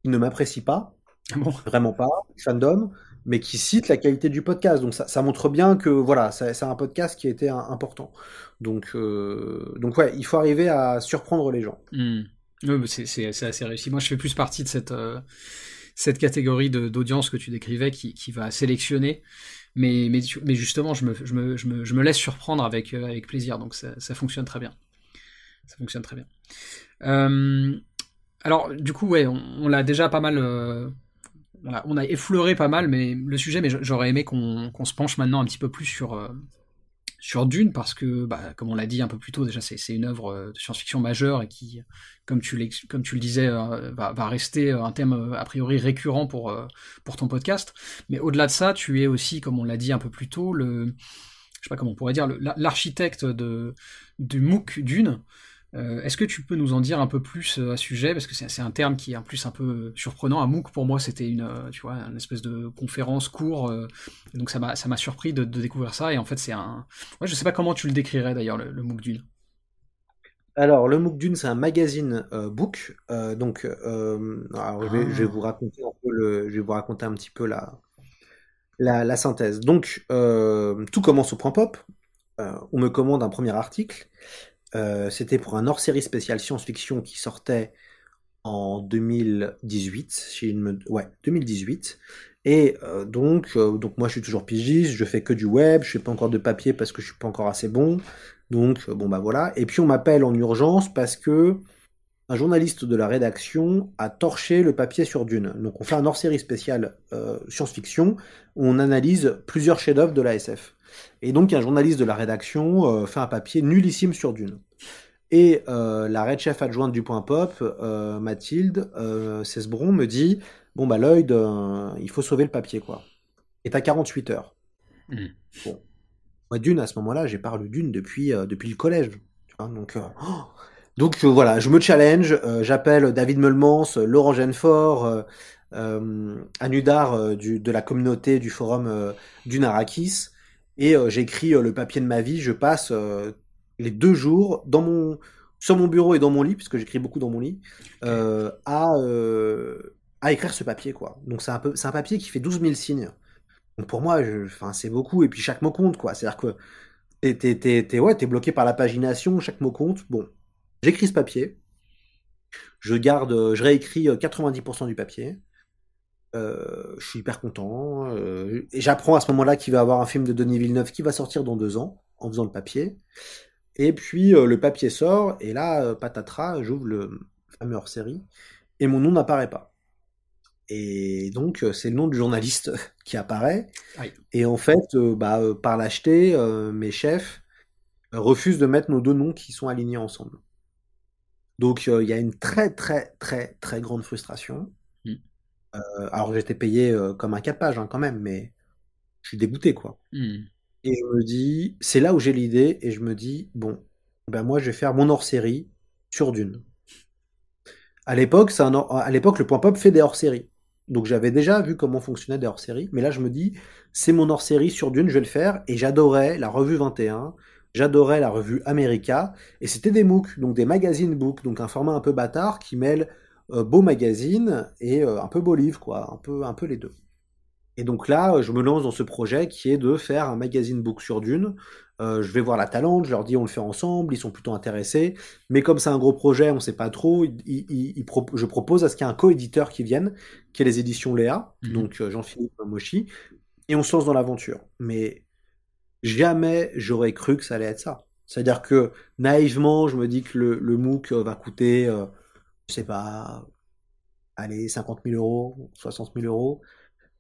qui ne m'apprécient pas, ah vraiment pas, fandom, mais qui citent la qualité du podcast. Donc ça, montre bien que voilà, c'est un podcast qui été important. Donc, euh, donc ouais, il faut arriver à surprendre les gens. Hmm. c'est assez réussi. Moi, je fais plus partie de cette, euh, cette catégorie d'audience que tu décrivais qui, va sélectionner. Mais, mais, mais justement, je me, je, me, je, me, je me laisse surprendre avec, euh, avec plaisir. Donc, ça, ça, fonctionne très bien. Ça fonctionne très bien. alors, du coup, ouais, on, l'a déjà pas mal. On a effleuré pas mal mais le sujet, mais j'aurais aimé qu'on se penche maintenant un petit peu plus sur, sur Dune parce que, bah, comme on l'a dit un peu plus tôt, déjà c'est une œuvre de science-fiction majeure et qui, comme tu, le disais, va, va, rester un thème a priori récurrent pour, ton podcast. Mais au-delà de ça, tu es aussi, comme on l'a dit un peu plus tôt, le, je sais pas comment on pourrait dire, l'architecte du MOOC Dune. Euh, est-ce que tu peux nous en dire un peu plus euh, à sujet? Parce que c'est un terme qui est en plus un peu surprenant. Un MOOC pour moi c'était une euh, tu vois une espèce de conférence cours donc ça m'a surpris de, découvrir ça et en fait c'est un ouais, je sais pas comment tu le décrirais d'ailleurs le, MOOC Dune. Alors le MOOC Dune c'est un magazine book donc alors, je, vais, je, vais, ah. vous raconter un peu le je vais vous raconter un petit peu la la, la synthèse. Donc tout commence au point pop. on me commande un premier article euh, c'était pour un hors-série spécial science-fiction qui sortait en 2018, si me... ouais, 2018. Et euh, donc, euh, donc moi je suis toujours pigiste, je fais que du web, je fais pas encore de papier parce que je suis pas encore assez bon. Donc bon bah voilà. Et puis on m'appelle en urgence parce que un journaliste de la rédaction a torché le papier sur Dune. Donc on fait un hors-série spécial science-fiction on analyse plusieurs chefs-d'œuvre de la SF. Et donc un journaliste de la rédaction euh, fait un papier nullissime sur Dune. Et euh, la red chef adjointe du Point Pop, euh, Mathilde Cesbron, me dit Bon, bah, Lloyd, il faut sauver le papier, quoi. Et t'as 48 heures. Hmm. Bon. Moi, Dune, à ce moment-là, j'ai pas lu Dune depuis, depuis le collège. donc, oh. donc voilà, je me challenge. J'appelle David Melmans, Laurent Genfort, Anudar du, de la communauté du forum Dune Arrakis et euh, j'écris euh, le papier de ma vie. Je passe euh, les deux jours dans mon, sur mon bureau et dans mon lit, puisque j'écris beaucoup dans mon lit, à, à écrire ce papier. quoi. Donc c'est un, peu, un papier qui fait 12 000 signes. Donc pour moi, c'est beaucoup, et puis chaque mot compte. quoi. C'est-à-dire que t'es ouais, es bloqué par la pagination, chaque mot compte. Bon, j'écris ce papier. Je garde, je réécris 90% du papier. Euh, je suis hyper content. Euh, et j'apprends à ce moment-là qu'il va y avoir un film de Denis Villeneuve qui va sortir dans deux ans, en faisant le papier. Et puis euh, le papier sort, et là, patatras, j'ouvre le fameux hors-série, et mon nom n'apparaît pas. Et donc, c'est le nom du journaliste qui apparaît. Et en fait, bah, par l'acheter, mes chefs refusent de mettre nos deux noms qui sont alignés ensemble. Donc, il y a une très, très, très, très grande frustration. Euh, alors j'étais payé euh, comme un capage hein, quand même, mais je suis dégoûté quoi. Mmh. Et je me dis, c'est là où j'ai l'idée et je me dis, bon, ben moi je vais faire mon hors-série sur Dune. À l'époque, c'est à l'époque le point pop fait des hors-séries. Donc j'avais déjà vu comment fonctionnaient des hors-séries, mais là je me dis, c'est mon hors-série sur Dune, je vais le faire, et j'adorais la revue 21, j'adorais la revue America, et c'était des MOOC, donc des magazines book, donc un format un peu bâtard qui mêle beau magazine et euh, un peu beau livre, quoi, un peu, un peu les deux. Et donc là, je me lance dans ce projet qui est de faire un magazine book sur Dune. Euh, je vais voir la Talente, je leur dis on le fait ensemble, ils sont plutôt intéressés. Mais comme c'est un gros projet, on ne sait pas trop, je propose à ce qu'il y ait un co-éditeur qui vienne, qui est les éditions Léa, mhm. donc Jean-Philippe Mochi, et on se lance dans l'aventure. Mais jamais j'aurais cru que ça allait être ça. C'est-à-dire que naïvement, je me dis que le, le MOOC va coûter je sais pas, allez, 50 000 euros, 60 000 euros,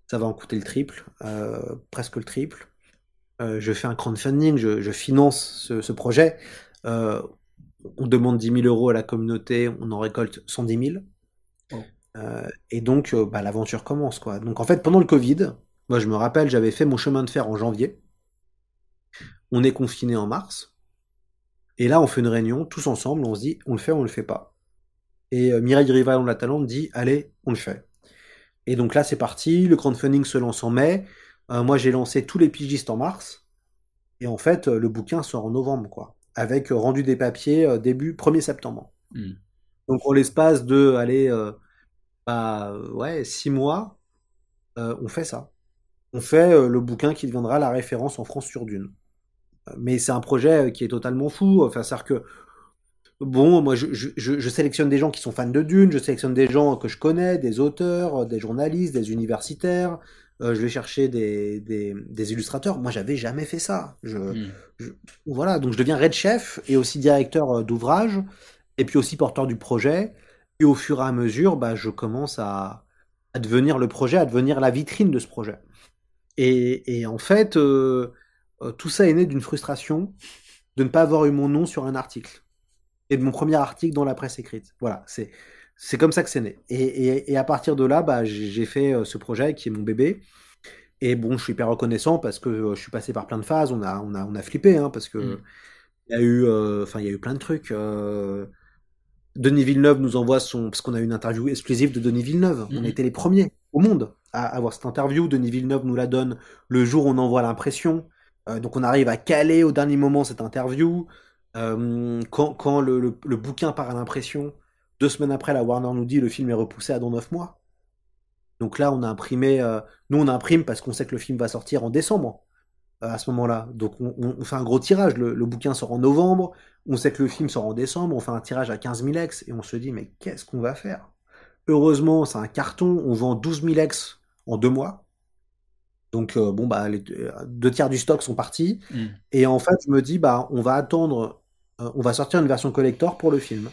ça va en coûter le triple, euh, presque le triple. Euh, je fais un crowdfunding, je, je finance ce, projet. Euh, on demande 10 000 euros à la communauté, on en récolte 110 000. et donc, bah, l'aventure commence. quoi. Donc, en fait, pendant le Covid, moi, je me rappelle, j'avais fait mon chemin de fer en janvier. On est confiné en mars. Et là, on fait une réunion, tous ensemble, on se dit, on le fait, on le fait pas. Et euh, Mireille Rival, on la talente, dit allez, on le fait. Et donc là, c'est parti. Le crowdfunding se lance en mai. Euh, moi, j'ai lancé tous les pigistes en mars. Et en fait, euh, le bouquin sort en novembre, quoi. Avec rendu des papiers début 1er septembre. Hmm. Donc, en l'espace de, allez, bah, ouais, six mois, on fait ça. On fait le bouquin qui deviendra la référence en France sur Dune. Mais c'est un projet qui est totalement fou. Enfin, c'est-à-dire que Bon, moi, je, je, sélectionne des gens qui sont fans de Dune, je sélectionne des gens que je connais, des auteurs, des journalistes, des universitaires. Euh, je vais chercher des, des, illustrateurs. Moi, j'avais jamais fait ça. Hmm. Je, voilà, donc je deviens red chef et aussi directeur euh, d'ouvrage, et puis aussi porteur du projet. Et au fur et à mesure, bah, je commence à, devenir le projet, à devenir la vitrine de ce projet. Et, en fait, euh, tout ça est né d'une frustration de ne pas avoir eu mon nom sur un article et de mon premier article dans la presse écrite. Voilà, c'est c'est comme ça que c'est né. Et, et, à partir de là, bah, j'ai fait ce projet qui est mon bébé. Et bon, je suis hyper reconnaissant parce que je suis passé par plein de phases. On a, on a, on a flippé, hein, parce que mmh. il y a eu, enfin, il y a eu plein de trucs. Denis Villeneuve nous envoie son, parce qu'on a eu une interview exclusive de Denis Villeneuve. On était les premiers au monde à avoir cette interview. Denis Villeneuve nous la donne le jour où on envoie l'impression. Euh, donc on arrive à caler au dernier moment cette interview. Euh, quand, le, bouquin part à l'impression, deux semaines après, la Warner nous dit le film est repoussé à dans neuf mois. Donc là, on a imprimé, euh, nous on imprime parce qu'on sait que le film va sortir en décembre à ce moment-là. Donc on, fait un gros tirage. Le, le, bouquin sort en novembre. On sait que le film sort en décembre. On fait un tirage à 15 000 ex et on se dit mais qu'est-ce qu'on va faire? Heureusement, c'est un carton. On vend 12 000 ex en deux mois. Donc euh, bon bah les deux tiers du stock sont partis. Mm. Et en fait, je me dis bah on va attendre, euh, on va sortir une version collector pour le film.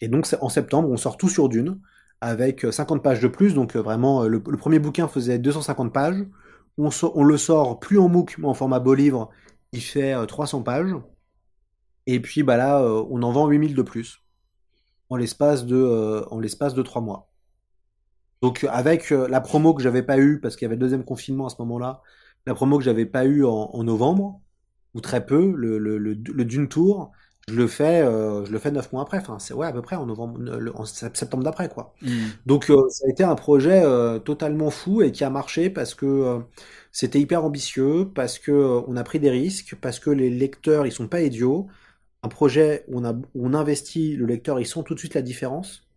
Et donc en septembre, on sort tout sur Dune avec 50 pages de plus. Donc vraiment, le, premier bouquin faisait 250 pages. On, on, le sort plus en MOOC, mais en format beau livre. Il fait 300 euh, pages. Et puis bah là, on en vend 8000 de plus en l'espace de en l'espace de trois mois. Donc avec euh, la promo que j'avais pas eu parce qu'il y avait le deuxième confinement à ce moment-là, la promo que j'avais pas eu en, novembre ou très peu, le, le, le, Dune Tour, je le fais, euh, je le fais neuf mois après. Enfin, c'est ouais à peu près en novembre, en septembre d'après quoi. Hmm. Donc euh, ça a été un projet totalement fou et qui a marché parce que c'était hyper ambitieux, parce que on a pris des risques, parce que les lecteurs ils sont pas idiots. Un projet où on a où on investit, le lecteur ils sont tout de suite la différence.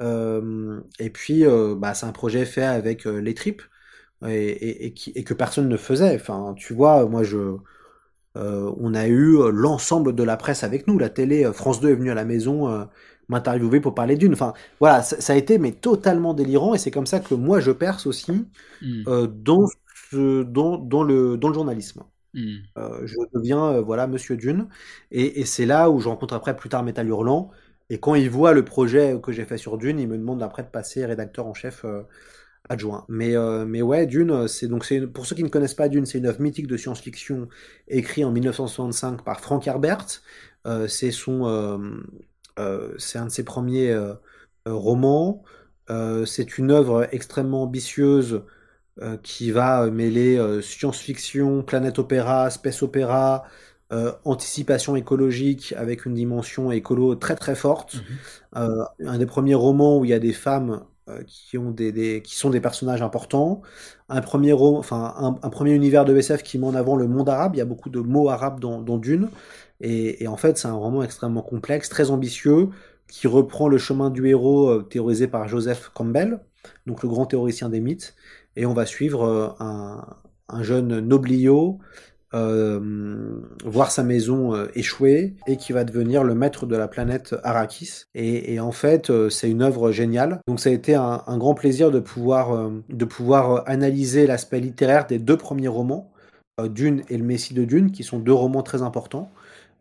Et puis, bah, c'est un projet fait avec les tripes et, et, et, que personne ne faisait. Enfin, tu vois, moi, je, on a eu l'ensemble de la presse avec nous. La télé, France 2 est venue à la maison m'interviewer pour parler d'une. Enfin, voilà, ça, a été mais totalement délirant et c'est comme ça que moi je perce aussi mmh. dans, ce, dans, dans, le, dans le journalisme. Mmh. je deviens voilà Monsieur Dune et, et c'est là où je rencontre après plus tard Métal Hurlant et quand il voit le projet que j'ai fait sur Dune, il me demande après de passer rédacteur en chef euh, adjoint. Mais, euh, mais ouais, Dune, c'est donc c'est pour ceux qui ne connaissent pas Dune, c'est une œuvre mythique de science-fiction écrite en 1965 par Frank Herbert. Euh, c'est son, c'est un de ses premiers romans. c'est une œuvre extrêmement ambitieuse qui va mêler science-fiction, planète opéra, space opéra, euh, anticipation écologique avec une dimension écolo très très forte. Mhm. Euh, un des premiers romans où il y a des femmes euh, qui ont des, des, qui sont des personnages importants. Un premier enfin un, premier univers de SF qui met en avant le monde arabe. Il y a beaucoup de mots arabes dans, dans Dune. Et, et, en fait, c'est un roman extrêmement complexe, très ambitieux, qui reprend le chemin du héros théorisé par Joseph Campbell, donc le grand théoricien des mythes. Et on va suivre un, un jeune noblio euh, voir sa maison euh, échouer et qui va devenir le maître de la planète Arrakis. Et, en fait, euh, c'est une œuvre géniale. Donc ça a été un, grand plaisir de pouvoir, de pouvoir analyser l'aspect littéraire des deux premiers romans, Dune et le Messie de Dune, qui sont deux romans très importants.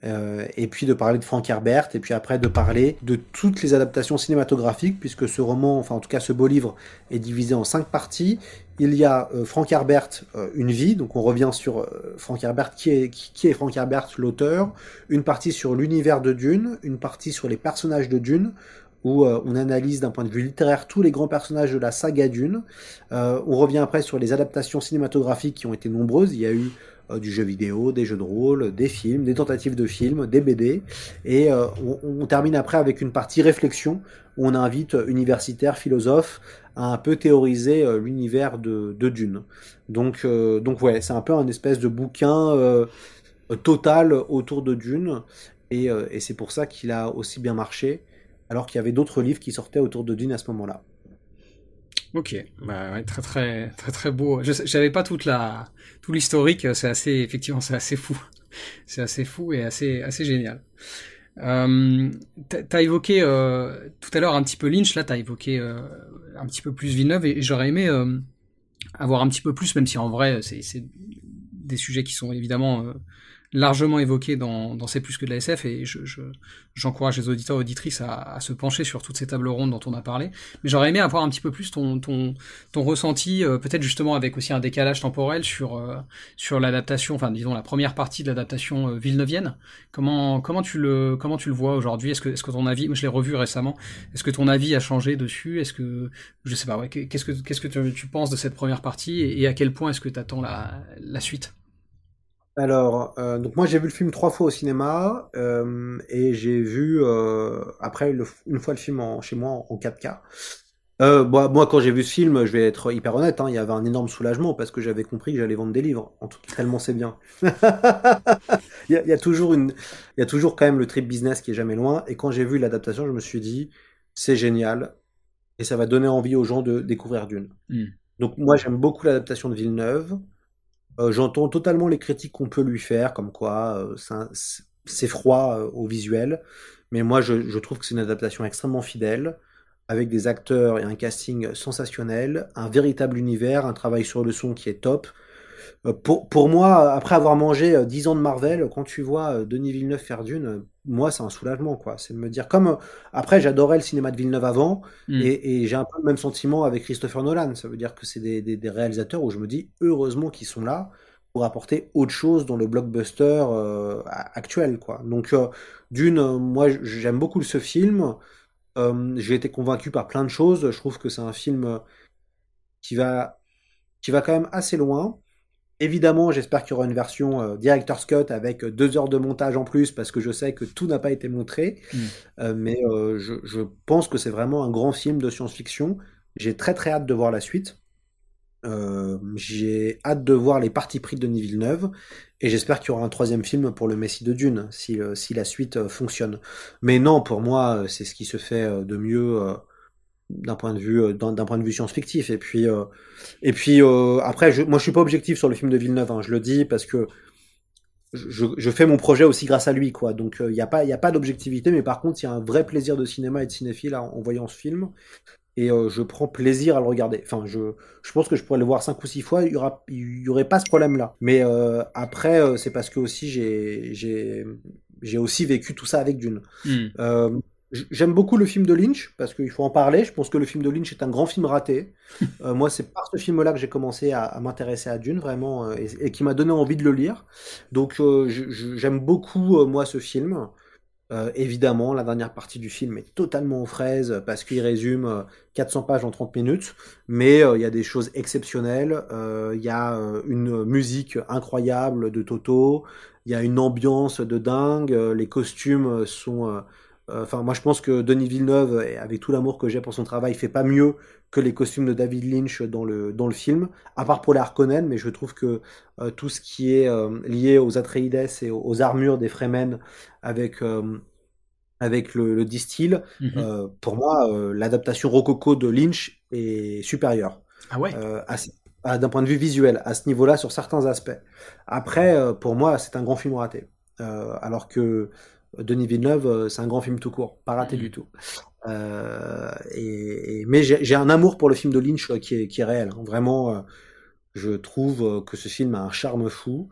Et puis de parler de Frank Herbert, et puis après de parler de toutes les adaptations cinématographiques, puisque ce roman, enfin en tout cas ce beau livre, est divisé en cinq parties, il y a euh, Frank Herbert, euh, Une vie, donc on revient sur euh, Frank Herbert, qui est, qui, est Frank Herbert, l'auteur, une partie sur l'univers de Dune, une partie sur les personnages de Dune, où on analyse d'un point de vue littéraire tous les grands personnages de la saga Dune. on revient après sur les adaptations cinématographiques qui ont été nombreuses. Il y a eu du jeu vidéo, des jeux de rôle, des films, des tentatives de films, des BD. Et on, on, termine après avec une partie réflexion où on invite universitaires, philosophes a un peu théorisé euh, l'univers de, Dune. Donc, euh, ouais, c'est un peu un espèce de bouquin euh, total autour de Dune, et, c'est pour ça qu'il a aussi bien marché, alors qu'il y avait d'autres livres qui sortaient autour de Dune à ce moment-là. Ok, bah ouais, très très très très beau. Je n'avais pas toute la tout l'historique, c'est assez effectivement c'est assez fou, c'est assez fou et assez assez génial. Euh, t'as évoqué euh, tout à l'heure un petit peu Lynch, là t'as évoqué euh, un petit peu plus Villeneuve et, j'aurais aimé euh, avoir un petit peu plus, même si en vrai c'est des sujets qui sont évidemment largement évoqué dans, dans C'est plus que de la SF, et j'encourage je, les auditeurs et auditrices à, à, se pencher sur toutes ces tables rondes dont on a parlé. Mais j'aurais aimé avoir un petit peu plus ton, ton, ton ressenti, euh, peut-être justement avec aussi un décalage temporel sur, euh, sur l'adaptation, enfin disons la première partie de l'adaptation euh, villeneuvienne. Comment, comment, tu le, comment tu le vois aujourd'hui? Est-ce que, est -ce que ton avis, moi je l'ai revu récemment, est-ce que ton avis a changé dessus? Est-ce que, je sais pas, ouais, qu'est-ce que, qu'est-ce que tu, penses de cette première partie et, et à quel point est-ce que tu attends la, la suite? Alors, euh, donc moi j'ai vu le film trois fois au cinéma euh, et j'ai vu euh, après une fois le film en, chez moi en, 4K. Euh, moi, moi, quand j'ai vu ce film, je vais être hyper honnête, hein, il y avait un énorme soulagement parce que j'avais compris que j'allais vendre des livres. En tout, tellement c'est bien. il, y a, il, y a, toujours une, il y a toujours quand même le trip business qui est jamais loin. Et quand j'ai vu l'adaptation, je me suis dit, c'est génial et ça va donner envie aux gens de découvrir Dune. Mm. Donc moi j'aime beaucoup l'adaptation de Villeneuve. Euh, j'entends totalement les critiques qu'on peut lui faire, comme quoi euh, c'est froid euh, au visuel, mais moi je, trouve que c'est une adaptation extrêmement fidèle, avec des acteurs et un casting sensationnel, un véritable univers, un travail sur le son qui est top, pour, pour moi, après avoir mangé 10 euh, ans de Marvel, quand tu vois euh, Denis Villeneuve faire Dune, moi, c'est un soulagement, quoi. C'est de me dire, comme après, j'adorais le cinéma de Villeneuve avant, mm. et, et j'ai un peu le même sentiment avec Christopher Nolan. Ça veut dire que c'est des, des, des, réalisateurs où je me dis, heureusement qu'ils sont là pour apporter autre chose dans le blockbuster euh, actuel, quoi. Donc, euh, Dune, moi, j'aime beaucoup ce film. Euh, j'ai été convaincu par plein de choses. Je trouve que c'est un film qui va, qui va quand même assez loin. Évidemment, j'espère qu'il y aura une version euh, Director's Cut avec euh, deux heures de montage en plus, parce que je sais que tout n'a pas été montré. Mm. Euh, mais euh, je, je, pense que c'est vraiment un grand film de science-fiction. J'ai très très hâte de voir la suite. J'ai hâte de voir les parties pris de Denis Villeneuve. Et j'espère qu'il y aura un troisième film pour le Messie de Dune, si, si la suite fonctionne. Mais non, pour moi, c'est ce qui se fait de mieux d'un point de vue d'un point de vue science-fictif. Et puis euh, et puis euh, après je, moi je suis pas objectif sur le film de Villeneuve hein, je le dis parce que je, je, fais mon projet aussi grâce à lui quoi. Donc il euh, n'y a pas il a pas d'objectivité mais par contre il y a un vrai plaisir de cinéma et de cinéphile en, en voyant ce film. Et euh, je prends plaisir à le regarder. Enfin je je pense que je pourrais le voir cinq ou six fois il y aura il y aurait pas ce problème là mais après c'est parce que aussi j'ai j'ai j'ai aussi vécu tout ça avec Dune. Mm. J'aime beaucoup le film de Lynch parce qu'il faut en parler. Je pense que le film de Lynch est un grand film raté. euh, moi, c'est par ce film-là que j'ai commencé à, à m'intéresser à Dune vraiment euh, et, et, qui m'a donné envie de le lire. Donc, euh, j'aime beaucoup euh, moi ce film. Évidemment, la dernière partie du film est totalement aux fraises parce qu'il résume 400 pages en 30 minutes, mais il y a des choses exceptionnelles. Il y a une musique incroyable de Toto. Il y a une ambiance de dingue. les costumes sont enfin, moi, je pense que Denis Villeneuve, avec tout l'amour que j'ai pour son travail, fait pas mieux que les costumes de David Lynch dans le dans le film, à part pour les Harkonnen. Mais je trouve que euh, tout ce qui est euh, lié aux Atreides et aux, armures des Fremen, avec euh, avec le, le distill, mm -hmm. pour moi, l'adaptation rococo de Lynch est supérieure. Ah ouais. d'un point de vue visuel, à ce niveau-là, sur certains aspects. Après, pour moi, c'est un grand film raté. alors que Denis Villeneuve, euh, c'est un grand film tout court, pas raté du tout. Euh, et, et, mais j'ai un amour pour le film de Lynch euh, qui est, qui est réel. Hein. Vraiment, je trouve que ce film a un charme fou.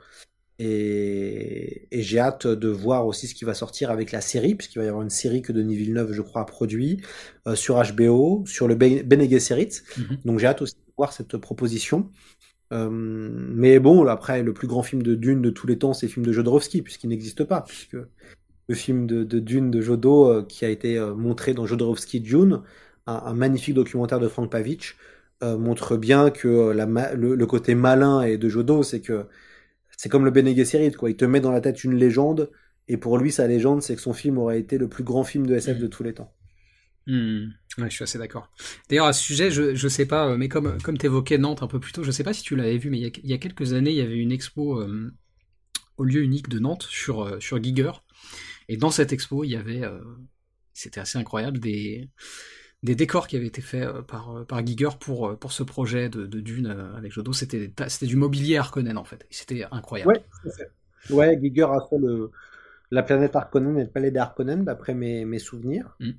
Et, et j'ai hâte de voir aussi ce qui va sortir avec la série, puisqu'il va y avoir une série que Denis Villeneuve, je crois, a produit euh, sur HBO, sur le Bene Gesserit. Mmh. Donc j'ai hâte aussi de voir cette proposition. Euh, mais bon, après, le plus grand film de Dune de tous les temps, c'est le film de Jodorowsky, puisqu'il n'existe pas, puisque le film de, de Dune de Jodo euh, qui a été euh, montré dans Jodorowsky Dune, un, un, magnifique documentaire de Frank Pavich, euh, montre bien que euh, la, le, le, côté malin et de Jodo, c'est que c'est comme le Bene Gesserit, quoi. Il te met dans la tête une légende, et pour lui, sa légende, c'est que son film aurait été le plus grand film de SF de tous les temps. Mmh. Ouais, je suis assez d'accord. D'ailleurs, à ce sujet, je, je sais pas, mais comme, comme tu évoquais Nantes un peu plus tôt, je sais pas si tu l'avais vu, mais il y, a, il y, a, quelques années, il y avait une expo au lieu unique de Nantes sur, sur Giger. Et dans cette expo, il y avait, euh, c'était assez incroyable, des, des décors qui avaient été faits euh, par, euh, par Giger pour, pour ce projet de, de Dune avec Jodo. C'était, c'était du mobilier Harkonnen en fait. C'était incroyable. Ouais, ouais, Giger a fait le, la planète Harkonnen et le palais d'Harkonnen, d'après mes, mes souvenirs. Mm.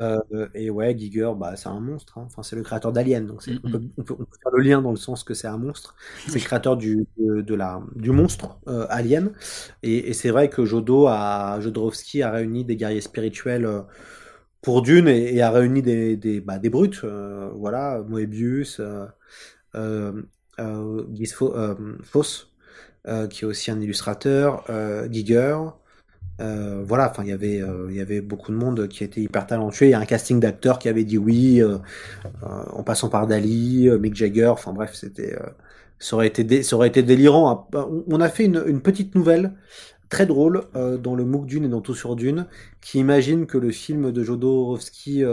Euh, et ouais, Giger, bah, c'est un monstre. hein. Enfin, c'est le créateur d'Alien. Donc, on peut, on peut- on peut faire le lien dans le sens que c'est un monstre. C'est le créateur du, de, de la, du monstre euh, Alien. Et, et c'est vrai que Jodo a, Jodorowsky a réuni des guerriers spirituels euh, pour Dune et, et a réuni des, des, bah, des brutes. voilà, Moebius, Guy qui est aussi un illustrateur, Giger. Euh, voilà, enfin, il y avait, euh, il y avait beaucoup de monde qui était hyper talentueux. Il y a un casting d'acteurs qui avait dit oui, euh, euh, en passant par Dali, euh, Mick Jagger. Enfin bref, c'était, euh, ça aurait été, ça aurait été délirant. On on a fait une, petite nouvelle très drôle dans le MOOC Dune et dans Tout sur Dune, qui imagine que le film de Jodorowsky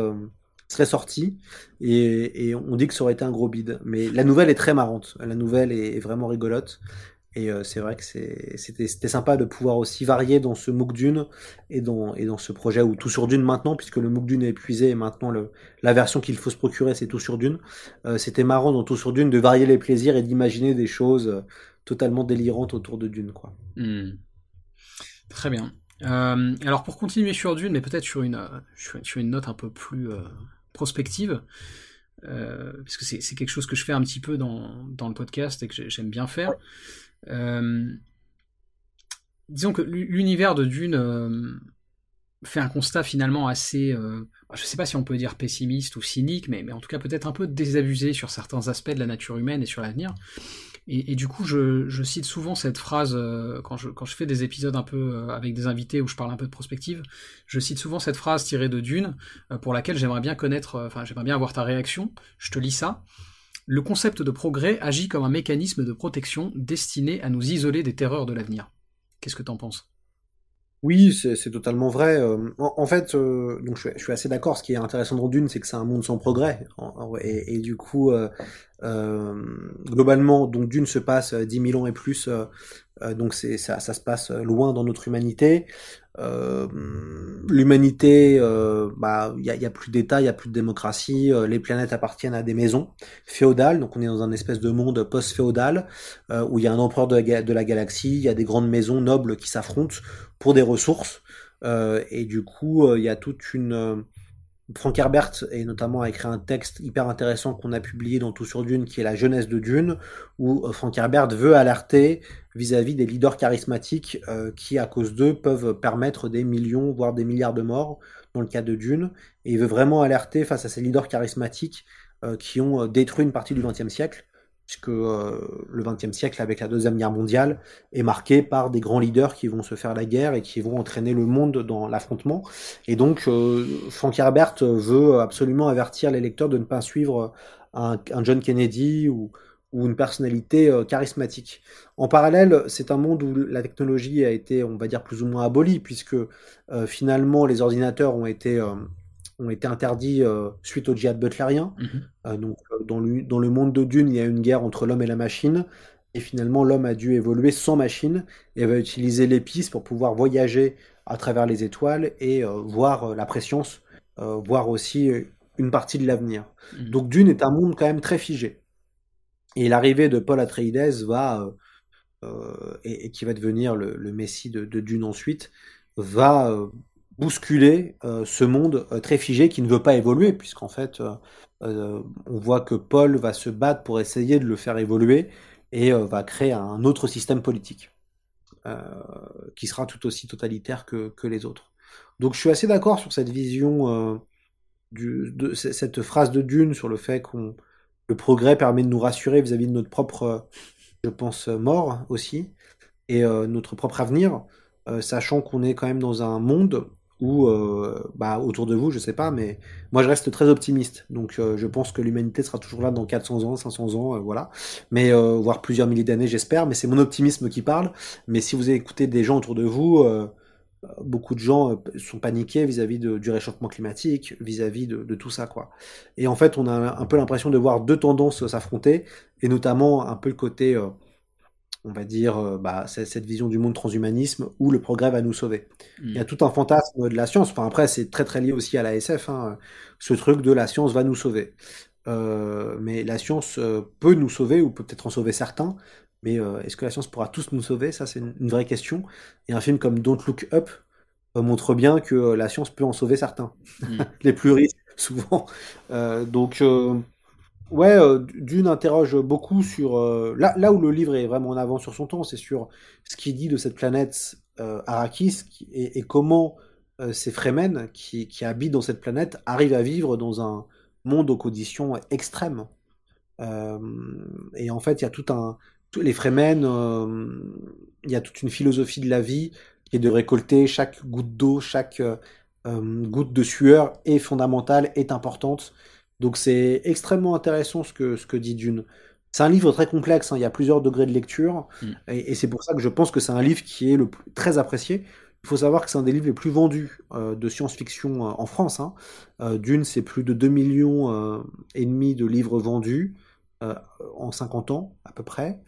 serait sorti et, on dit que ça aurait été un gros bide. Mais la nouvelle est très marrante. La nouvelle est vraiment rigolote. Et euh, c'est vrai que c'était sympa de pouvoir aussi varier dans ce MOOC Dune et dans, ce projet ou tout sur Dune maintenant, puisque le MOOC Dune est épuisé et maintenant la version qu'il faut se procurer c'est tout sur Dune. Euh, c'était marrant dans tout sur Dune de varier les plaisirs et d'imaginer des choses euh, totalement délirantes autour de Dune, quoi. Hmm. Très bien. Alors pour continuer sur Dune, mais peut-être sur une, note un peu plus prospective, parce que c'est quelque chose que je fais un petit peu dans, dans le podcast et que j'ai- j'aime bien faire. Euh, disons que l'u- l'univers de Dune euh, fait un constat finalement assez, euh, je sais pas si on peut dire pessimiste ou cynique, mais, en tout cas peut-être un peu désabusé sur certains aspects de la nature humaine et sur l'avenir. Et, du coup, je, cite souvent cette phrase quand, je, fais des épisodes un peu avec des invités où je parle un peu de prospective. Je cite souvent cette phrase tirée de Dune pour laquelle j'aimerais bien connaître, enfin j'aimerais bien avoir ta réaction. Je te lis ça. Le concept de progrès agit comme un mécanisme de protection destiné à nous isoler des terreurs de l'avenir. Qu'est-ce que t'en penses? Oui, c'est totalement vrai. Euh, En, fait, euh, je, suis assez d'accord. Ce qui est intéressant dans Dune, c'est que c'est un monde sans progrès. Et, du coup, euh, globalement, donc Dune se passe euh, 10 000 ans et plus. Euh, donc c'est ça, ça se passe euh, loin dans notre humanité. Euh, l'humanité, euh, bah, il y a, il y a plus d'État, il y a plus de démocratie. les planètes appartiennent à des maisons féodales. Donc on est dans un espèce de monde post-féodal où il y a un empereur de la, galaxie, il y a des grandes maisons nobles qui s'affrontent pour des ressources. Et du coup, il y a toute une... Frank Herbert, et notamment, a écrit un texte hyper intéressant qu'on a publié dans Tout sur Dune, qui est la jeunesse de Dune, où euh, Frank Herbert veut alerter vis-à-vis des leaders charismatiques euh, qui, à cause d'eux, peuvent permettre des millions, voire des milliards de morts, dans le cas de Dune. Et il veut vraiment alerter face à ces leaders charismatiques euh, qui ont détruit une partie du XXe siècle, puisque euh, le XXe siècle, avec la Deuxième Guerre mondiale, est marqué par des grands leaders qui vont se faire la guerre et qui vont entraîner le monde dans l'affrontement. Et donc, euh, Frank Herbert veut absolument avertir les lecteurs de ne pas suivre un, un John Kennedy ou, ou une personnalité euh, charismatique. En parallèle, c'est un monde où la technologie a été, on va dire, plus ou moins abolie, puisque euh, finalement les ordinateurs ont été, euh, ont été interdits euh, suite au djihad butlérien. Mhm. Euh, donc, euh, dans le, dans le monde de Dune, il y a une guerre entre l'homme et la machine. Et finalement, l'homme a dû évoluer sans machine et va utiliser l'épice pour pouvoir voyager à travers les étoiles et voir la préscience, voir aussi une partie de l'avenir. Mhm. Donc Dune est un monde quand même très figé. Et l'arrivée de Paul Atreides va, euh, et, et qui va devenir le, le messie de, de Dune ensuite, va euh, bousculer euh, ce monde euh, très figé qui ne veut pas évoluer, puisqu'en fait, euh, on voit que Paul va se battre pour essayer de le faire évoluer et va créer un autre système politique qui sera tout aussi totalitaire que, les autres. Donc je suis assez d'accord sur cette vision, de cette phrase de Dune sur le fait qu'on le progrès permet de nous rassurer vis-à-vis de notre propre, je pense, mort aussi, et notre propre avenir, sachant qu'on est quand même dans un monde où, euh, bah, autour de vous, je sais pas, mais moi je reste très optimiste. Donc euh, je pense que l'humanité sera toujours là dans 400 ans, 500 ans, euh, voilà. Mais voire plusieurs milliers d'années, j'espère. Mais c'est mon optimisme qui parle. Mais si vous écoutez des gens autour de vous, beaucoup de gens sont paniqués vis-à-vis du réchauffement climatique, vis-à-vis de, de tout ça, quoi. Et en fait, on a un peu l'impression de voir deux tendances s'affronter, et notamment un peu le côté, on va dire, euh, bah, c'est- cette vision du monde transhumanisme où le progrès va nous sauver. Il y a Mhm. tout un fantasme de la science. Enfin, après, c'est très très lié aussi à la SF, hein, ce truc de la science va nous sauver. Euh, mais la science euh, peut nous sauver ou peut peut-être en sauver certains. Mais euh, est-ce que la science pourra tous nous sauver? Ça, c'est une, une vraie question. Et un film comme Don't Look Up montre bien que la science peut en sauver certains, mm. les plus riches souvent. donc Ouais, euh, Dune interroge beaucoup sur euh, là, là où le livre est vraiment en avant sur son temps, c'est sur ce qu'il dit de cette planète euh, Arrakis et, comment ces Fremen qui, qui, habitent dans cette planète arrivent à vivre dans un monde aux conditions extrêmes. et en fait, il y a tout un les Fremen, il y a toute une philosophie de la vie qui est de récolter chaque goutte d'eau, chaque goutte de sueur est fondamentale, est importante. Donc c'est extrêmement intéressant ce que, ce que dit Dune. C'est un livre très complexe, hein, il y a plusieurs degrés de lecture, mm. et, c'est pour ça que je pense que c'est un livre qui est le très apprécié. Il faut savoir que c'est un des livres les plus vendus euh, de science-fiction euh, en France. Hein. Euh, Dune, c'est plus de 2 millions et demi de livres vendus en 50 ans à peu près.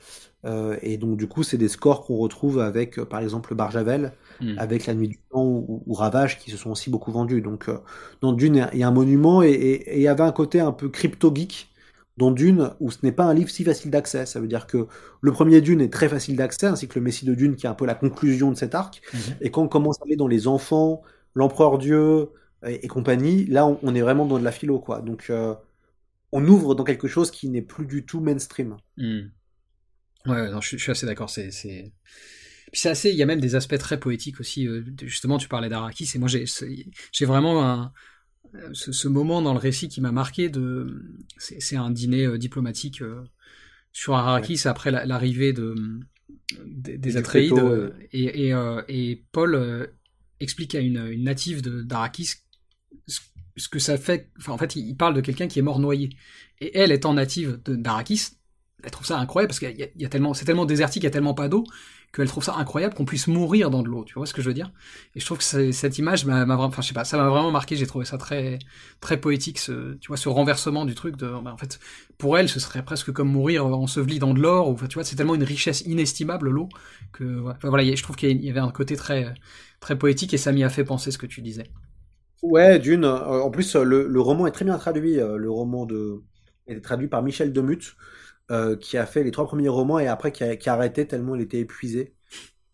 et donc du coup, c'est des scores qu'on retrouve avec, par exemple, Barjavel, Hmm. avec La Nuit du Temps ou, Ravage qui se sont aussi beaucoup vendus. Donc euh, dans Dune, il y a un monument et il y avait un côté un peu crypto-geek dans Dune où ce n'est pas un livre si facile d'accès. Ça veut dire que le premier Dune est très facile d'accès, ainsi que le Messie de Dune qui est un peu la conclusion de cet arc. Hmm. Et quand on commence à aller dans les enfants, l'empereur Dieu et, compagnie, là on, est vraiment dans de la philo. quoi. Donc euh, on ouvre dans quelque chose qui n'est plus du tout mainstream. Hmm. Ouais, non, je, je, suis assez d'accord. C'est puis c'est assez, il y a même des aspects très poétiques aussi. Euh, justement, tu parlais d'Arakis, et moi j'ai, j'ai vraiment un, ce, moment dans le récit qui m'a marqué. De, c'est, un dîner euh, diplomatique euh, sur Arakis après l'arrivée de, des, Atreides, et, et, et, Paul explique à une, une native d'Arakis ce que ça fait. Enfin, en fait, il parle de quelqu'un qui est mort noyé. Et elle, étant native d'Arakis, elle trouve ça incroyable parce qu'il y, a tellement, c'est tellement désertique, il y a tellement pas d'eau qu'elle trouve ça incroyable qu'on puisse mourir dans de l'eau. Tu vois ce que je veux dire? Et je trouve que cette image m'a enfin je sais pas, ça m'a vraiment marqué. J'ai trouvé ça très très poétique, ce, tu vois, ce renversement du truc. De, bah, en fait, pour elle, ce serait presque comme mourir enseveli dans de l'or. Ou tu vois, c'est tellement une richesse inestimable l'eau que voilà, je trouve qu'il y avait un côté très très poétique et ça m'y a fait penser ce que tu disais. Ouais, d'une. Euh, en plus, le, le, roman est très bien traduit. Euh, le roman de est traduit par Michel Demuth. Euh, qui a fait les trois premiers romans et après qui a, arrêté tellement il était épuisé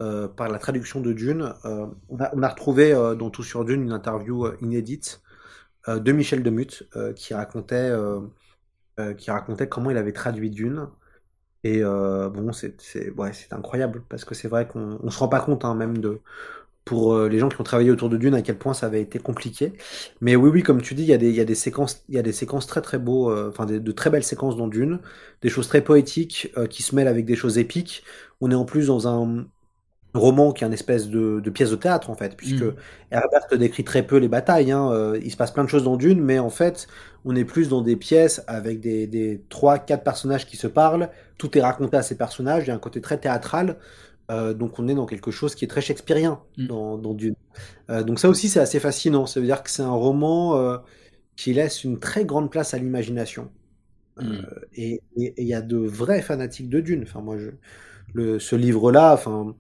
euh, par la traduction de Dune. Euh, on, a, retrouvé dans Tout sur Dune une interview inédite de Michel Demuth qui racontait comment il avait traduit Dune. Et bon, c'est ouais, incroyable parce que c'est vrai qu'on on se rend pas compte hein, même de pour euh, les gens qui ont travaillé autour de Dune à quel point ça avait été compliqué. Mais oui, oui, comme tu dis, il y a des, il y a des séquences, il y a des séquences très très beaux, euh, enfin de, très belles séquences dans Dune, des choses très poétiques euh, qui se mêlent avec des choses épiques. On est en plus dans un roman qui est une espèce de, pièce de théâtre en fait, puisque mm. Herbert décrit très peu les batailles. Hein, il se passe plein de choses dans Dune, mais en fait, on est plus dans des pièces avec des, des 3-4 personnages qui se parlent. Tout est raconté à ces personnages. Il y a un côté très théâtral. Euh, donc on est dans quelque chose qui est très shakespearien mm. dans, dans, Dune. Euh, donc ça aussi c'est assez fascinant. Ça veut dire que c'est un roman euh, qui laisse une très grande place à l'imagination. Mm. Et il y a de vrais fanatiques de Dune. Enfin moi je, le, ce livre-là, enfin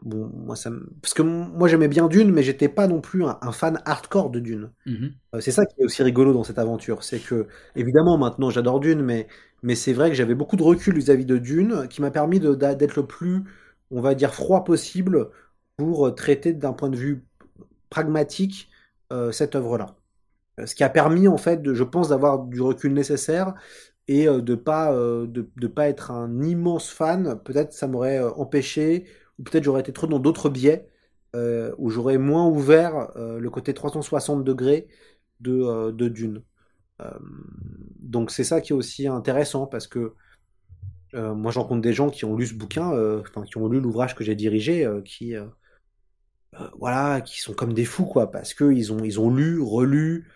bon moi ça parce que moi j'aimais bien Dune, mais j'étais pas non plus un, fan hardcore de Dune. Mm-hmm. c'est ça qui est aussi rigolo dans cette aventure, c'est que évidemment maintenant j'adore Dune, mais mais c'est vrai que j'avais beaucoup de recul vis-à-vis de Dune, qui m'a permis d'être le plus on va dire, froid possible pour euh, traiter d'un point de vue pragmatique euh, cette œuvre-là. Euh, ce qui a permis, en fait, je pense, d'avoir du recul nécessaire et de pas de, pas être un immense fan. Peut-être ça m'aurait empêché, ou peut-être j'aurais été trop dans d'autres biais où j'aurais moins ouvert le côté 360 degrés de, de Dune. donc c'est ça qui est aussi intéressant parce que euh, moi, j'en compte des gens qui ont lu ce bouquin, euh, qui ont lu l'ouvrage que j'ai dirigé, euh, qui, voilà, qui sont comme des fous, quoi, parce que ils ont, ils ont lu, relu.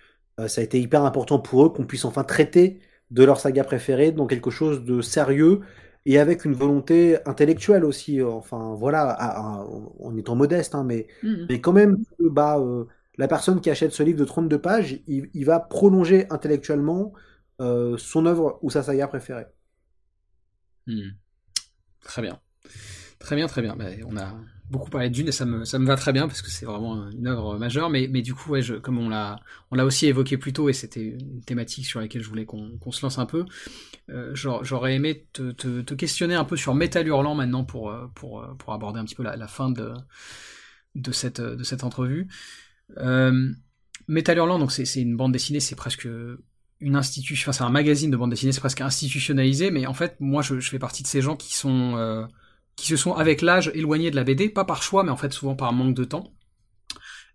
ça a été hyper important pour eux qu'on puisse enfin traiter de leur saga préférée dans quelque chose de sérieux et avec une volonté intellectuelle aussi. Enfin, voilà, en étant modeste, hein, mais, mmh mais quand même, bah, la personne qui achète ce livre de 32 pages, il, il va prolonger intellectuellement son œuvre ou sa saga préférée. Hmm. Très bien. Très bien, très bien. Bah, on a beaucoup parlé Dune et ça me, ça me va très bien parce que c'est vraiment une œuvre majeure. Mais, mais du coup, comme on l'a, on l'a aussi évoqué plus tôt et c'était une thématique sur laquelle je voulais qu'on, se lance un peu, euh, j'aurais aimé te, te, questionner un peu sur Metal Hurlant maintenant pour, euh, pour, euh, pour aborder un petit peu la, fin de, de cette, de cette entrevue. Euh, Metal Hurlant, c'est une bande dessinée, c'est presque une institution, enfin c'est un magazine de bande dessinée, c'est presque institutionnalisé, mais en fait, moi je, fais partie de ces gens qui sont euh, qui se sont avec l'âge éloignés de la BD, pas par choix, mais en fait souvent par manque de temps.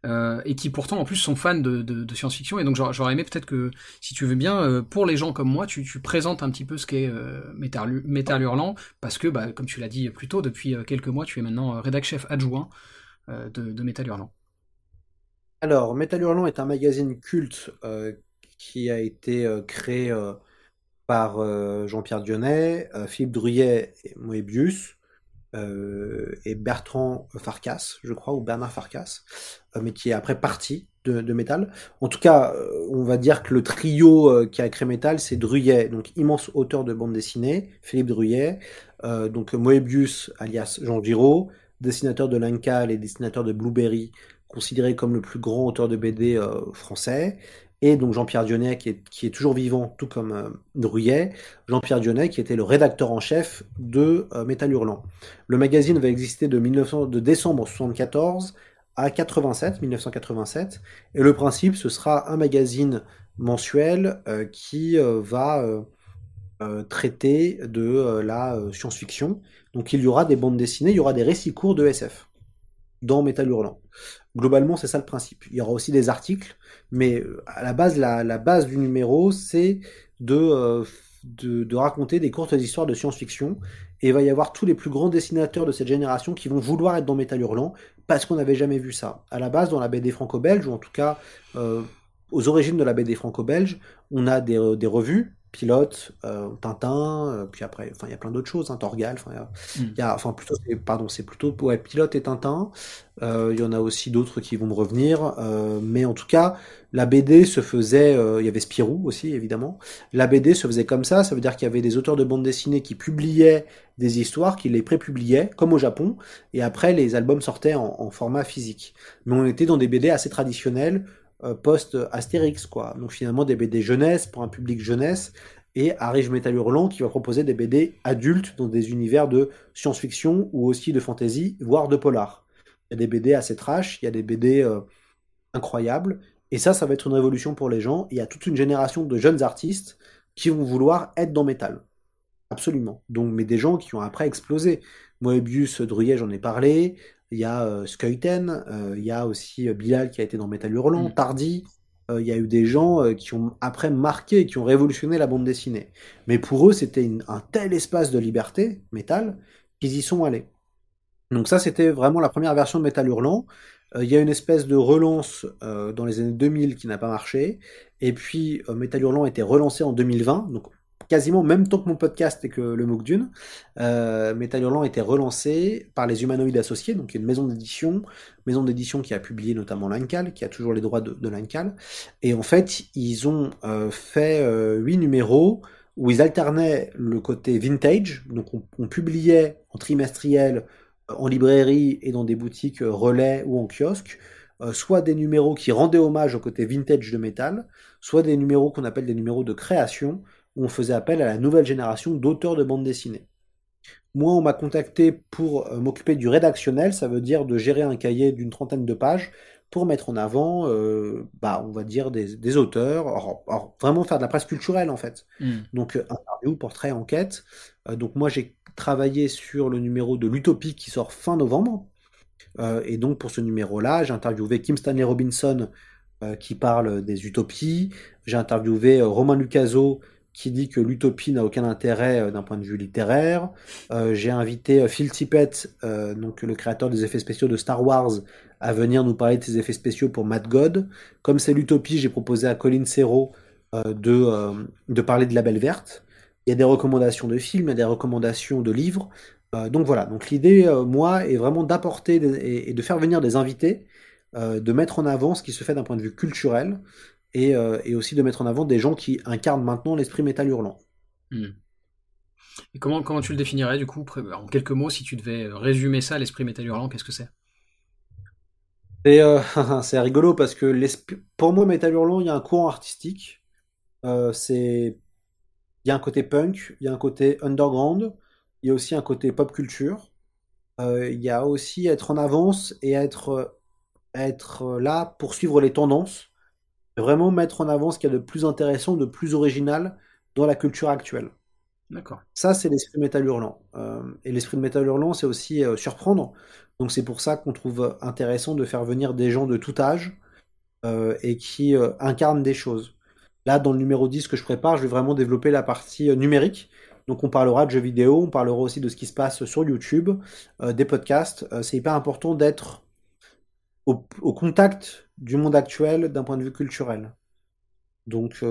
Euh, et qui pourtant en plus sont fans de, de, science-fiction. Et donc j'aurais aimé peut-être que, si tu veux bien, euh, pour les gens comme moi, tu, tu présentes un petit peu ce qu'est euh, Metal, Hurlant, parce que, bah, comme tu l'as dit plus tôt, depuis quelques mois, tu es maintenant rédac chef adjoint de, de Metal Hurlant. Alors, Metal Hurlant est un magazine culte qui a été créé par Jean-Pierre Dionnet, Philippe Druyet et Moebius. Euh, et Bertrand Farkas, je crois, ou Bernard Farkas, euh, mais qui est après parti de, de Metal. En tout cas, euh, on va dire que le trio qui a créé Metal, c'est Druyet, donc immense auteur de bande dessinée, Philippe Druyet, donc Moebius, alias Jean Giraud, dessinateur de Lincal et dessinateur de Blueberry, considéré comme le plus grand auteur de BD français, et donc Jean-Pierre Dionnet qui est, toujours vivant, tout comme euh, Jean-Pierre Dionnet qui était le rédacteur en chef de euh, Métal Hurlant. Le magazine va exister de, 1900, de décembre 1974 à 87, 1987, et le principe ce sera un magazine mensuel euh, qui va traiter de la science-fiction. Donc il y aura des bandes dessinées, il y aura des récits courts de SF dans Métal Hurlant. Globalement, c'est ça le principe. Il y aura aussi des articles, mais euh, à la base, la, base du numéro, c'est euh, de, de, raconter des courtes histoires de science-fiction. Et il va y avoir tous les plus grands dessinateurs de cette génération qui vont vouloir être dans Métal Hurlant parce qu'on n'avait jamais vu ça. À la base, dans la BD franco-belge, ou en tout cas euh, aux origines de la BD franco-belge, on a des, des revues Pilote, euh, Tintin, euh, puis après, enfin, il y a plein d'autres choses, hein, Torgal, enfin, il y a, hmm. enfin, plutôt, pardon, c'est plutôt, ouais, Pilote et Tintin. Euh, il y en a aussi d'autres qui vont me revenir, mais en tout cas, la BD se faisait, il y avait Spirou aussi, évidemment. La BD se faisait comme ça, ça veut dire qu'il y avait des auteurs de bande dessinée qui publiaient des histoires, qui les prépubliaient, comme au Japon, et après, les albums sortaient en, en format physique. Mais on était dans des BD assez traditionnels, euh, post-Astérix, quoi. Donc finalement des BD jeunesse pour un public jeunesse, et arrive Metal Hurlant qui va proposer des BD adultes dans des univers de science-fiction ou aussi de fantasy, voire de polar. Il y a des BD assez trash, il y a des BD euh, incroyables, et ça, ça va être une révolution pour les gens. Il y a toute une génération de jeunes artistes qui vont vouloir être dans Metal. Absolument. Donc, mais des gens qui ont après explosé. Moebius, Druyet, j'en ai parlé il y a euh, euh, il y a aussi euh, Bilal qui a été dans Metal Hurlant, mm. Tardy, il y a eu des gens qui ont après marqué, qui ont révolutionné la bande dessinée. Mais pour eux, c'était un tel espace de liberté, Metal, qu'ils y sont allés. Donc ça, c'était vraiment la première version de Metal Hurlant. Il y a une espèce de relance dans les années 2000 qui n'a pas marché. Et puis, Metal Hurlant a été relancé en 2020, donc quasiment même temps que mon podcast et que le MOOC Dune, euh, Metal Hurlant été relancé par les Humanoïdes Associés, donc une maison d'édition, maison d'édition qui a publié notamment Lancal, qui a toujours les droits de, de Lancal. Et en fait, ils ont euh, fait euh, huit numéros où ils alternaient le côté vintage, donc on, publiait en trimestriel, en librairie et dans des boutiques relais ou en kiosque, soit des numéros qui rendaient hommage au côté vintage de métal, soit des numéros qu'on appelle des numéros de création, où on faisait appel à la nouvelle génération d'auteurs de bande dessinée. Moi, on m'a contacté pour euh, m'occuper du rédactionnel, ça veut dire de gérer un cahier d'une trentaine de pages pour mettre en avant, euh, bah, on va dire, des, auteurs, vraiment faire de la presse culturelle en fait. Hmm. Donc, euh, interview, portrait, enquête. donc, moi, j'ai travaillé sur le numéro de l'Utopie qui sort fin novembre. et donc, pour ce numéro-là, j'ai interviewé Kim Stanley Robinson qui parle des utopies. J'ai interviewé Romain Lucaso qui dit que l'utopie n'a aucun intérêt euh, d'un point de vue littéraire. Euh, j'ai invité euh, Phil Tippett, donc le créateur des effets spéciaux de Star Wars, à venir nous parler de ses effets spéciaux pour Mad God. Comme c'est l'utopie, j'ai proposé à Colin Serrault de, de parler de La Belle Verte. Il y a des recommandations de films, il y a des recommandations de livres. donc voilà, donc l'idée, moi, est vraiment d'apporter et, de faire venir des invités, de mettre en avant ce qui se fait d'un point de vue culturel, euh, et, aussi de mettre en avant des gens qui incarnent maintenant l'esprit métal hurlant. Hmm. Et comment, comment tu le définirais du coup, en quelques mots, si tu devais résumer ça, l'esprit métal hurlant, qu'est-ce que c'est? Euh, c'est rigolo parce que pour moi, Metal Hurlant, il y a un courant artistique. Euh, c'est il y a un côté punk, il y a un côté underground, il y a aussi un côté pop culture. il y a aussi être en avance et être, être là pour suivre les tendances. Vraiment mettre en avant ce qu'il y a de plus intéressant, de plus original dans la culture actuelle. D'accord. Ça, c'est l'esprit de métal hurlant. et l'esprit de métal hurlant, c'est aussi surprendre. Donc c'est pour ça qu'on trouve intéressant de faire venir des gens de tout âge et qui incarnent des choses. Là, dans le numéro 10 que je prépare, je vais vraiment développer la partie euh, numérique. Donc on parlera de jeux vidéo, on parlera aussi de ce qui se passe sur YouTube, euh, des podcasts. Euh, c'est hyper important d'être au, contact du monde actuel d'un point de vue culturel. Donc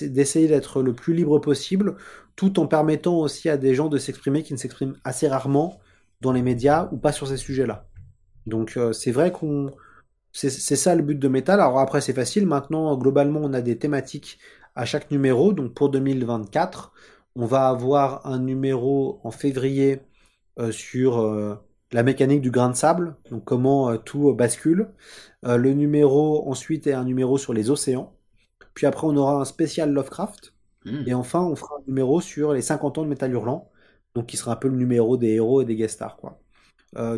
d'essayer d'être le plus libre possible, tout en permettant aussi à des gens de s'exprimer qui ne s'expriment assez rarement dans les médias ou pas sur ces sujets-là. Donc c'est vrai qu'on c'est ça le but de Metal. Alors après, c'est facile. Maintenant, globalement, on a des thématiques à chaque numéro. Donc pour 2024, on va avoir un numéro en février euh, sur euh, la mécanique du grain de sable, donc comment euh, tout bascule. le numéro ensuite est un numéro sur les océans. Puis après, on aura un spécial Lovecraft. Hmm. Et enfin, on fera un numéro sur les 50 ans de Metal Hurlant, donc qui sera un peu le numéro des héros et des guest stars. Quoi.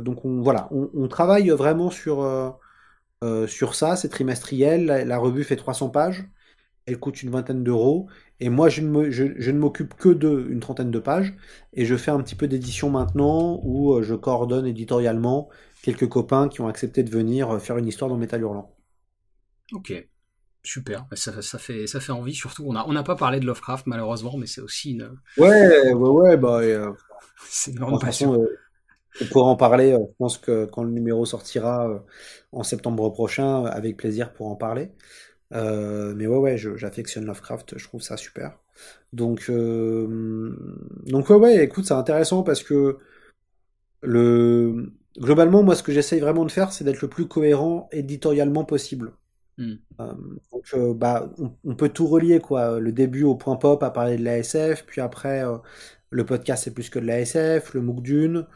donc on, voilà, on travaille vraiment sur euh, sur ça, c'est trimestriel. La, revue fait 300 pages. Elle coûte une vingtaine d'euros. Et moi, je ne, m'occupe que d'une trentaine de pages. Et je fais un petit peu d'édition maintenant où euh, je coordonne éditorialement quelques copains qui ont accepté de venir euh, faire une histoire dans Métal Hurlant. Ok. Super, ça, fait, ça fait envie, surtout on n'a on pas parlé de Lovecraft malheureusement, mais c'est aussi une... Ouais, ouais, ouais, bah... c'est une grande passion. On pourra en parler, euh, je pense que quand le numéro sortira euh, en septembre prochain, euh, avec plaisir pour en parler. Mais ouais, ouais, j'affectionne Lovecraft, je trouve ça super. Donc, donc ouais, ouais, écoute, c'est intéressant parce que le, globalement, moi, ce que j'essaye vraiment de faire, c'est d'être le plus cohérent éditorialement possible. Hmm. donc, bah, on, peut tout relier, quoi. Le début au point pop à parler de la SF, puis après, le podcast c'est plus que de la SF, le MOOC Dune,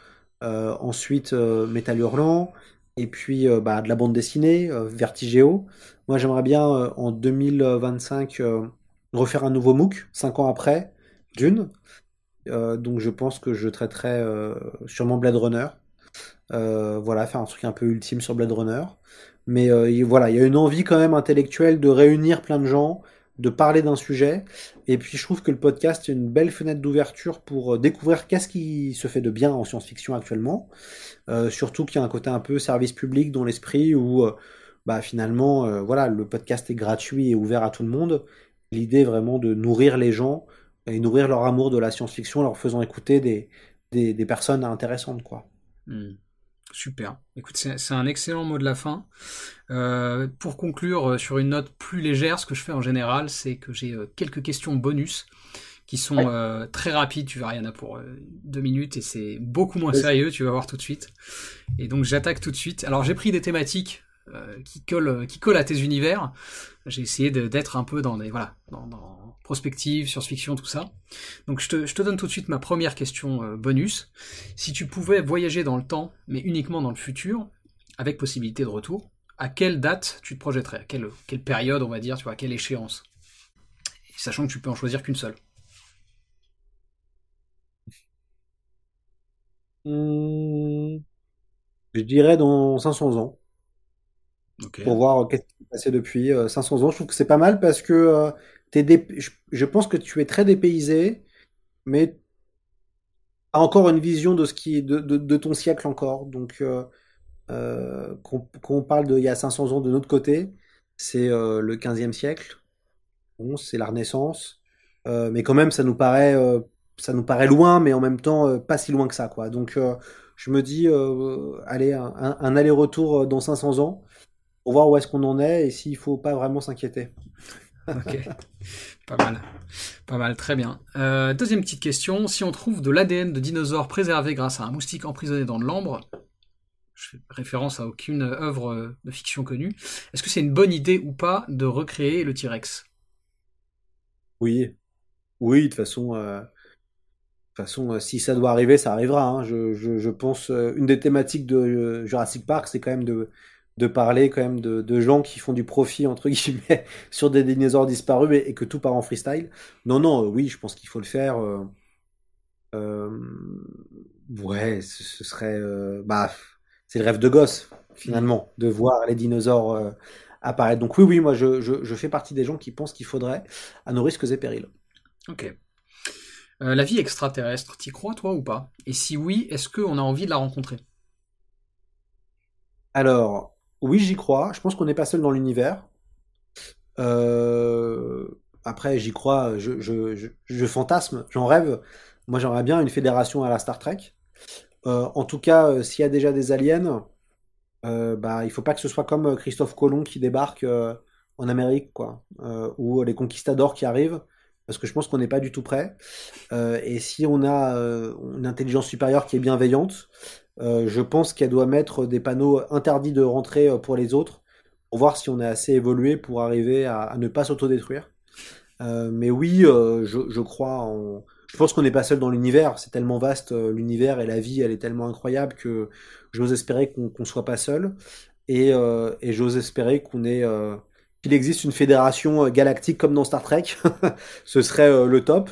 euh, ensuite euh, Metal Hurlant, et puis euh, bah, de la bande dessinée, Vertigéo. Moi j'aimerais bien en 2025 refaire un nouveau MOOC, 5 ans après, d'une. donc je pense que je traiterai sûrement Blade Runner. voilà, faire un truc un peu ultime sur Blade Runner. Mais voilà, il y a une envie quand même intellectuelle de réunir plein de gens, de parler d'un sujet. Et puis je trouve que le podcast est une belle fenêtre d'ouverture pour euh, découvrir qu'est-ce qui se fait de bien en science-fiction actuellement. Euh, surtout qu'il y a un côté un peu service public dans l'esprit où euh, bah, finalement voilà, le podcast est gratuit et ouvert à tout le monde. L'idée vraiment de nourrir les gens et nourrir leur amour de la science-fiction en leur faisant écouter des, des, personnes intéressantes. quoi. Hmm. Super. Écoute, c'est un excellent mot de la fin. Euh, pour conclure euh, sur une note plus légère, ce que je fais en général, c'est que j'ai euh, quelques questions bonus qui sont très rapides. Tu verras, il y en a pour deux minutes et c'est beaucoup moins sérieux. Tu vas voir tout de suite. Et donc j'attaque tout de suite. Alors j'ai pris des thématiques qui collent, qui collent à tes univers. J'ai essayé d'être un peu dans des voilà, dans prospective, science-fiction, tout ça. Donc je te, donne tout de suite ma première question euh, bonus. Si tu pouvais voyager dans le temps, mais uniquement dans le futur, avec possibilité de retour, à quelle date tu te projetterais? À quelle, quelle période, on va dire, tu vois, à quelle échéance? Sachant que tu peux en choisir qu'une seule. Hmm. je dirais dans 500 ans. Pour voir qu'est-ce qui s'est passé depuis 500 euh, ans. Je trouve que c'est pas mal parce que euh, je pense que tu es très dépaysé, mais as encore une vision de ce qui de, ton siècle encore. Donc, euh, euh qu'on parle de il y a 500 ans de notre côté, c'est euh, le 15e siècle. Bon, c'est la Renaissance, euh, mais quand même, ça nous paraît, ça nous paraît loin, mais en même temps pas si loin que ça, quoi. Donc, je me dis, allez, un aller-retour dans 500 ans pour voir où est-ce qu'on en est et s'il faut pas vraiment s'inquiéter. Ok, pas mal. Pas mal, très bien. Euh, deuxième petite question. Si on trouve de l'ADN de dinosaures préservé grâce à un moustique emprisonné dans de l'ambre, je fais référence à aucune œuvre de fiction connue, est-ce que c'est une bonne idée ou pas de recréer le T-Rex? Oui. Oui, de toute façon, euh, de façon euh, si ça doit arriver, ça arrivera. Hein. Je, je, pense, une des thématiques de Jurassic Park, c'est quand même de de parler quand même de, gens qui font du profit entre guillemets sur des dinosaures disparus et, que tout part en freestyle. Non, non, euh, oui, je pense qu'il faut le faire. Euh, euh, Ouais, ce, serait. Euh, bah, c'est le rêve de gosse, finalement, de voir les dinosaures apparaître. Donc, oui, oui, moi, je, je, fais partie des gens qui pensent qu'il faudrait, à nos risques et périls. Ok. La vie extraterrestre, t'y crois, toi, ou pas? Et si oui, est-ce qu'on a envie de la rencontrer? Alors, oui, j'y crois. Je pense qu'on n'est pas seul dans l'univers. Après, j'y crois, je, fantasme, j'en rêve. Moi, j'aimerais bien une fédération à la Star Trek. Euh, en tout cas, euh, s'il y a déjà des aliens, euh, bah, il faut pas que ce soit comme Christophe Colomb qui débarque en Amérique, ou les conquistadors qui arrivent, parce que je pense qu'on n'est pas du tout prêt. et si on a une intelligence supérieure qui est bienveillante, je pense qu'elle doit mettre des panneaux interdits de rentrer pour les autres, pour voir si on est assez évolué pour arriver à, ne pas s'autodétruire. mais oui, je, je, crois en, je pense qu'on n'est pas seul dans l'univers. C'est tellement vaste euh, l'univers et la vie, elle est tellement incroyable que j'ose espérer qu'on ne soit pas seul. Et, euh, j'ose espérer qu'on ait euh, qu'il existe une fédération galactique comme dans Star Trek. Ce serait le top.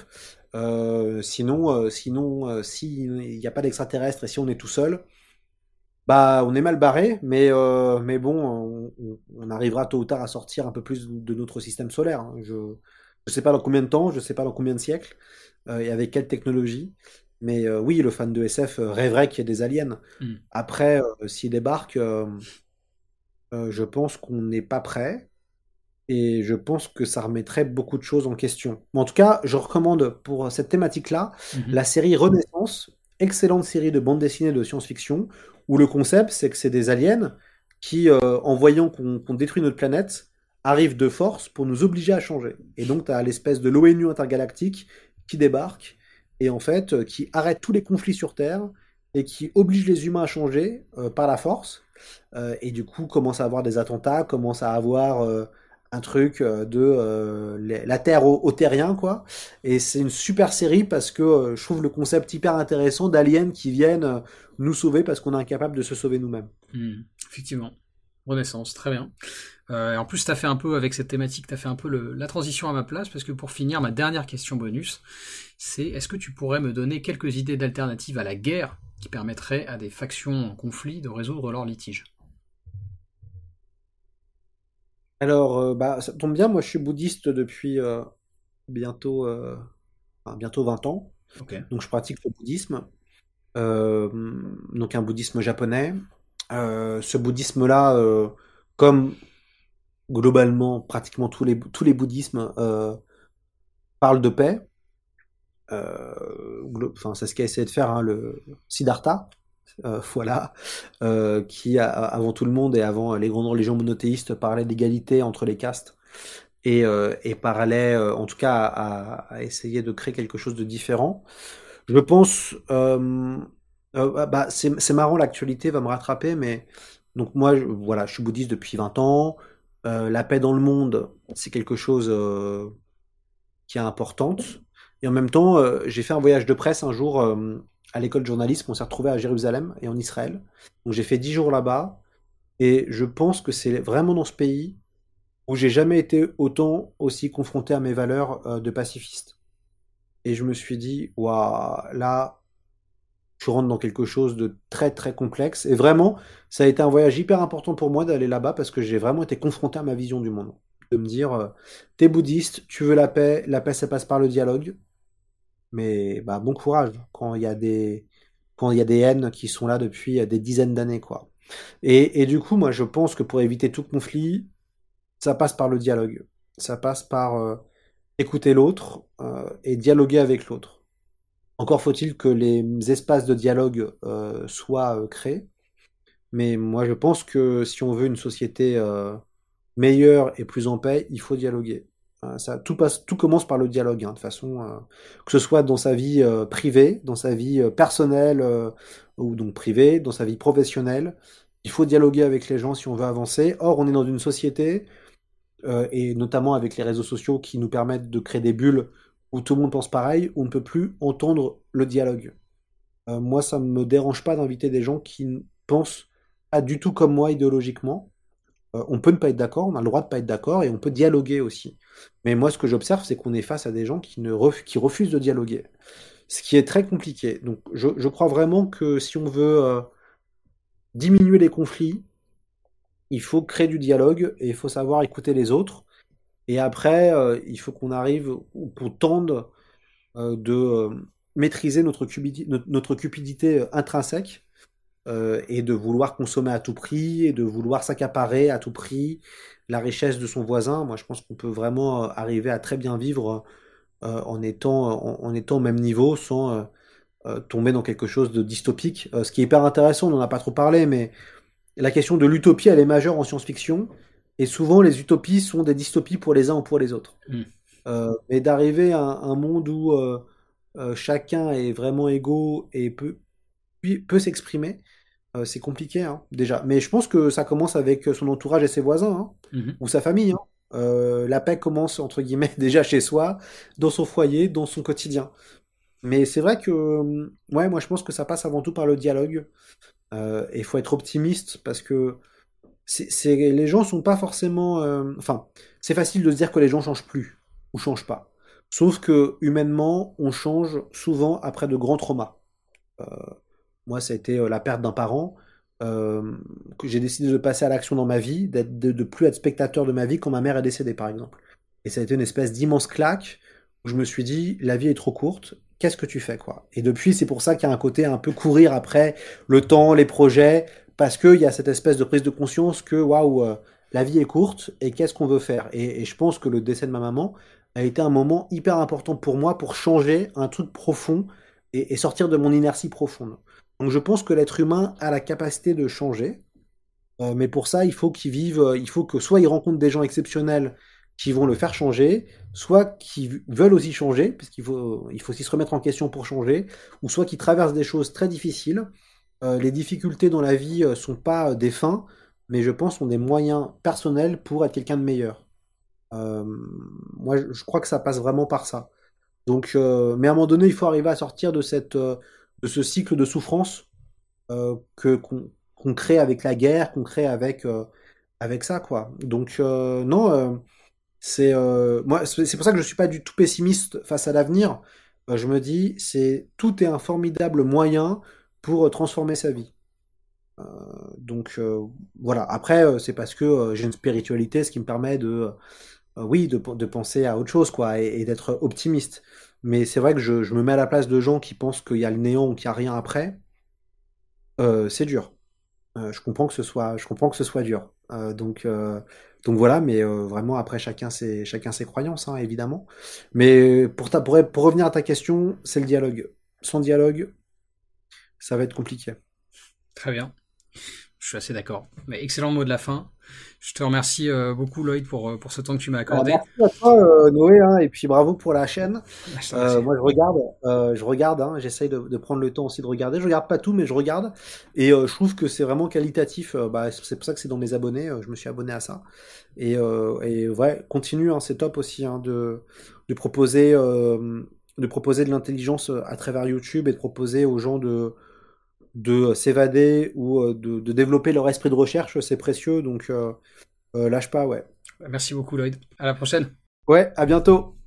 Sinon, sinon, s'il n'y a pas d'extraterrestres et si on est tout seul, bah, on est mal barré. Mais, mais bon, on, arrivera tôt ou tard à sortir un peu plus de notre système solaire. Hein. Je ne sais pas dans combien de temps, je ne sais pas dans combien de siècles. Euh, et avec quelle technologie. Mais euh, oui, le fan de SF euh, rêverait qu'il y ait des aliens. Hmm. Après, s'ils débarquent, je pense qu'on n'est pas prêt. Et je pense que ça remettrait beaucoup de choses en question. en tout cas, je recommande pour cette thématique-là mhm. la série Renaissance, excellente série de bande dessinée de science-fiction, où le concept, c'est que c'est des aliens qui, en voyant qu'on détruit notre planète, arrivent de force pour nous obliger à changer. Et donc, tu as l'espèce de l'ONU intergalactique qui débarque et en fait euh, qui arrête tous les conflits sur Terre et qui oblige les humains à changer euh, par la force euh, et du coup commence à avoir des attentats, commence à avoir un truc de la Terre au, terrien quoi. Et c'est une super série parce que je trouve le concept hyper intéressant d'aliens qui viennent nous sauver parce qu'on est incapable de se sauver nous-mêmes. Hmm, effectivement. Renaissance, très bien. Euh, en plus, tu as fait un peu, avec cette thématique, tu as fait un peu la transition à ma place, parce que pour finir, ma dernière question bonus, c'est est-ce que tu pourrais me donner quelques idées d'alternatives à la guerre qui permettraient à des factions en conflit de résoudre leurs litiges? Alors, euh, bah, ça tombe bien, moi je suis bouddhiste depuis euh, bientôt, bientôt 20 ans. Donc je pratique le bouddhisme. donc un bouddhisme japonais. ce bouddhisme-là, comme globalement, pratiquement tous les, tous les bouddhismes euh, parlent de paix. Euh, enfin, c'est ce qu'a essayé de faire hein, le Siddhartha, euh, voilà, qui avant tout le monde et avant les grandes religions monothéistes parlait d'égalité entre les castes et, et parlait, en tout cas, à, essayer de créer quelque chose de différent. Je pense, bah, c'est marrant, l'actualité va me rattraper, mais donc moi, voilà, je suis bouddhiste depuis 20 ans. Euh, la paix dans le monde, c'est quelque chose euh, qui est importante. Et en même temps, euh, j'ai fait un voyage de presse un jour à l'école de journalisme. On s'est retrouvé à Jérusalem et en Israël. Donc j'ai fait dix jours là-bas. Et je pense que c'est vraiment dans ce pays où j'ai jamais été autant aussi confronté à mes valeurs de pacifiste. Et je me suis dit, waouh, là, je rentre dans quelque chose de très très complexe. Et vraiment, ça a été un voyage hyper important pour moi d'aller là-bas parce que j'ai vraiment été confronté à ma vision du monde. De me dire, euh, t'es bouddhiste, tu veux la paix, la paix ça passe par le dialogue. Mais bah, bon courage quand il y a des quand il y a des haines qui sont là depuis des dizaines d'années quoi. Et, et du coup, moi je pense que pour éviter tout conflit, ça passe par le dialogue. Ça passe par euh, écouter l'autre euh, et dialoguer avec l'autre. Encore faut-il que les espaces de dialogue euh, soient euh, créés. Mais moi, je pense que si on veut une société euh, meilleure et plus en paix, il faut dialoguer. Ça, tout, passe, tout commence par le dialogue, hein, de façon que ce soit dans sa vie privée, dans sa vie personnelle ou donc privée, dans sa vie professionnelle. Il faut dialoguer avec les gens si on veut avancer. Or, on est dans une société, et notamment avec les réseaux sociaux qui nous permettent de créer des bulles où tout le monde pense pareil, où on ne peut plus entendre le dialogue. Euh, moi, ça ne me dérange pas d'inviter des gens qui pensent pas du tout comme moi idéologiquement. Euh, on peut ne pas être d'accord, on a le droit de pas être d'accord et on peut dialoguer aussi. Mais moi, ce que j'observe, c'est qu'on est face à des gens qui, ne refusent de dialoguer. ce qui est très compliqué. Donc je, crois vraiment que si on veut euh, diminuer les conflits, il faut créer du dialogue et il faut savoir écouter les autres. Et après, euh, il faut qu'on arrive, ou qu'on tende de maîtriser notre cupidité intrinsèque et de vouloir consommer à tout prix et de vouloir s'accaparer à tout prix la richesse de son voisin. Moi, je pense qu'on peut vraiment arriver à très bien vivre en étant, en, étant au même niveau sans tomber dans quelque chose de dystopique. ce qui est hyper intéressant, on n'en a pas trop parlé, mais la question de l'utopie, elle est majeure en science-fiction. Et souvent, les utopies sont des dystopies pour les uns ou pour les autres. Mm. Euh, mais d'arriver à un, monde où euh, euh, chacun est vraiment égaux et peut, peut s'exprimer, c'est compliqué hein, déjà. Mais je pense que ça commence avec son entourage et ses voisins, hein, mm-hmm. ou sa famille. Hein. la paix commence, entre guillemets, déjà chez soi, dans son foyer, dans son quotidien. Mais c'est vrai que, ouais, moi je pense que ça passe avant tout par le dialogue. Euh, et il faut être optimiste parce que les gens sont pas forcément. Euh, enfin, c'est facile de se dire que les gens changent plus ou changent pas. Sauf que humainement, on change souvent après de grands traumas. Euh, moi, ça a été la perte d'un parent. que j'ai décidé de passer à l'action dans ma vie, de, de, plus être spectateur de ma vie quand ma mère est décédée, par exemple. Et ça a été une espèce d'immense claque où je me suis dit, la vie est trop courte, qu'est-ce que tu fais quoi? Et depuis, c'est pour ça qu'il y a un côté un peu courir après le temps, les projets, parce qu'il y a cette espèce de prise de conscience que waouh, euh, la vie est courte et qu'est-ce qu'on veut faire? Et, je pense que le décès de ma maman a été un moment hyper important pour moi pour changer un truc profond et, sortir de mon inertie profonde. Donc je pense que l'être humain a la capacité de changer, euh, mais pour ça, il faut qu'il vive, euh, il faut que soit il rencontre des gens exceptionnels qui vont le faire changer, soit qui veulent aussi changer, parce qu'il faut, il faut aussi se remettre en question pour changer, ou soit qui traversent des choses très difficiles. Euh, les difficultés dans la vie ne sont pas des fins, mais je pense sont des moyens personnels pour être quelqu'un de meilleur. moi, je crois que ça passe vraiment par ça. Donc, mais à un moment donné, il faut arriver à sortir de cette, de ce cycle de souffrance que qu'on crée avec la guerre, qu'on crée avec avec ça, quoi. Donc non c'est euh, moi, c'est pour ça que je suis pas du tout pessimiste face à l'avenir. Euh, je me dis, c'est tout est un formidable moyen pour euh, transformer sa vie. donc voilà. Après, c'est parce que j'ai une spiritualité, ce qui me permet de, oui, de, de, penser à autre chose, quoi, et, d'être optimiste. Mais c'est vrai que je, me mets à la place de gens qui pensent qu'il y a le néant ou qu'il n'y a rien après. c'est dur. je comprends que ce soit, je comprends que ce soit dur. donc donc voilà, mais euh, vraiment après chacun ses, chacun ses croyances, hein, évidemment. Mais pour revenir à ta question, c'est le dialogue. Sans dialogue, ça va être compliqué. Très bien. Je suis assez d'accord. Mais excellent mot de la fin. Je te remercie euh, beaucoup Lloyd pour, euh, pour ce temps que tu m'as accordé. merci à toi euh, Noé, hein, et puis bravo pour la chaîne. Ah, moi je regarde, je regarde, hein, j'essaye de, prendre le temps aussi de regarder. Je regarde pas tout, mais je regarde, et je trouve que c'est vraiment qualitatif. Bah, c'est pour ça que c'est dans mes abonnés. je me suis abonné à ça, et, et ouais, continue, hein, c'est top aussi de, de proposer de proposer de l'intelligence à travers YouTube et de proposer aux gens de de s'évader ou euh, de, développer leur esprit de recherche, c'est précieux, donc euh, euh, lâche pas, ouais. Merci beaucoup Lloyd. À la prochaine. Ouais, à bientôt.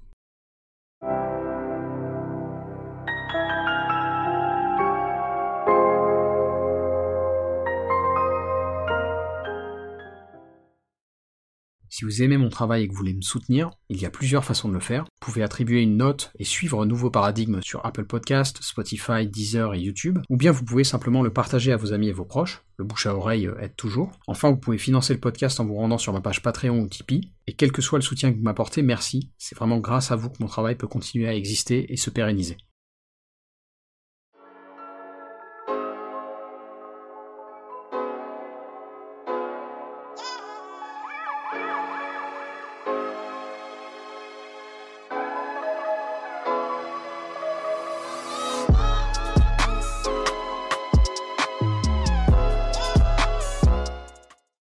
Si vous aimez mon travail et que vous voulez me soutenir, il y a plusieurs façons de le faire. Vous pouvez attribuer une note et suivre un nouveau paradigme sur Apple Podcast, Spotify, Deezer et YouTube, ou bien vous pouvez simplement le partager à vos amis et vos proches. Le bouche à oreille aide toujours. Enfin, vous pouvez financer le podcast en vous rendant sur ma page Patreon ou Tipeee. Et quel que soit le soutien que vous m'apportez, merci. C'est vraiment grâce à vous que mon travail peut continuer à exister et se pérenniser.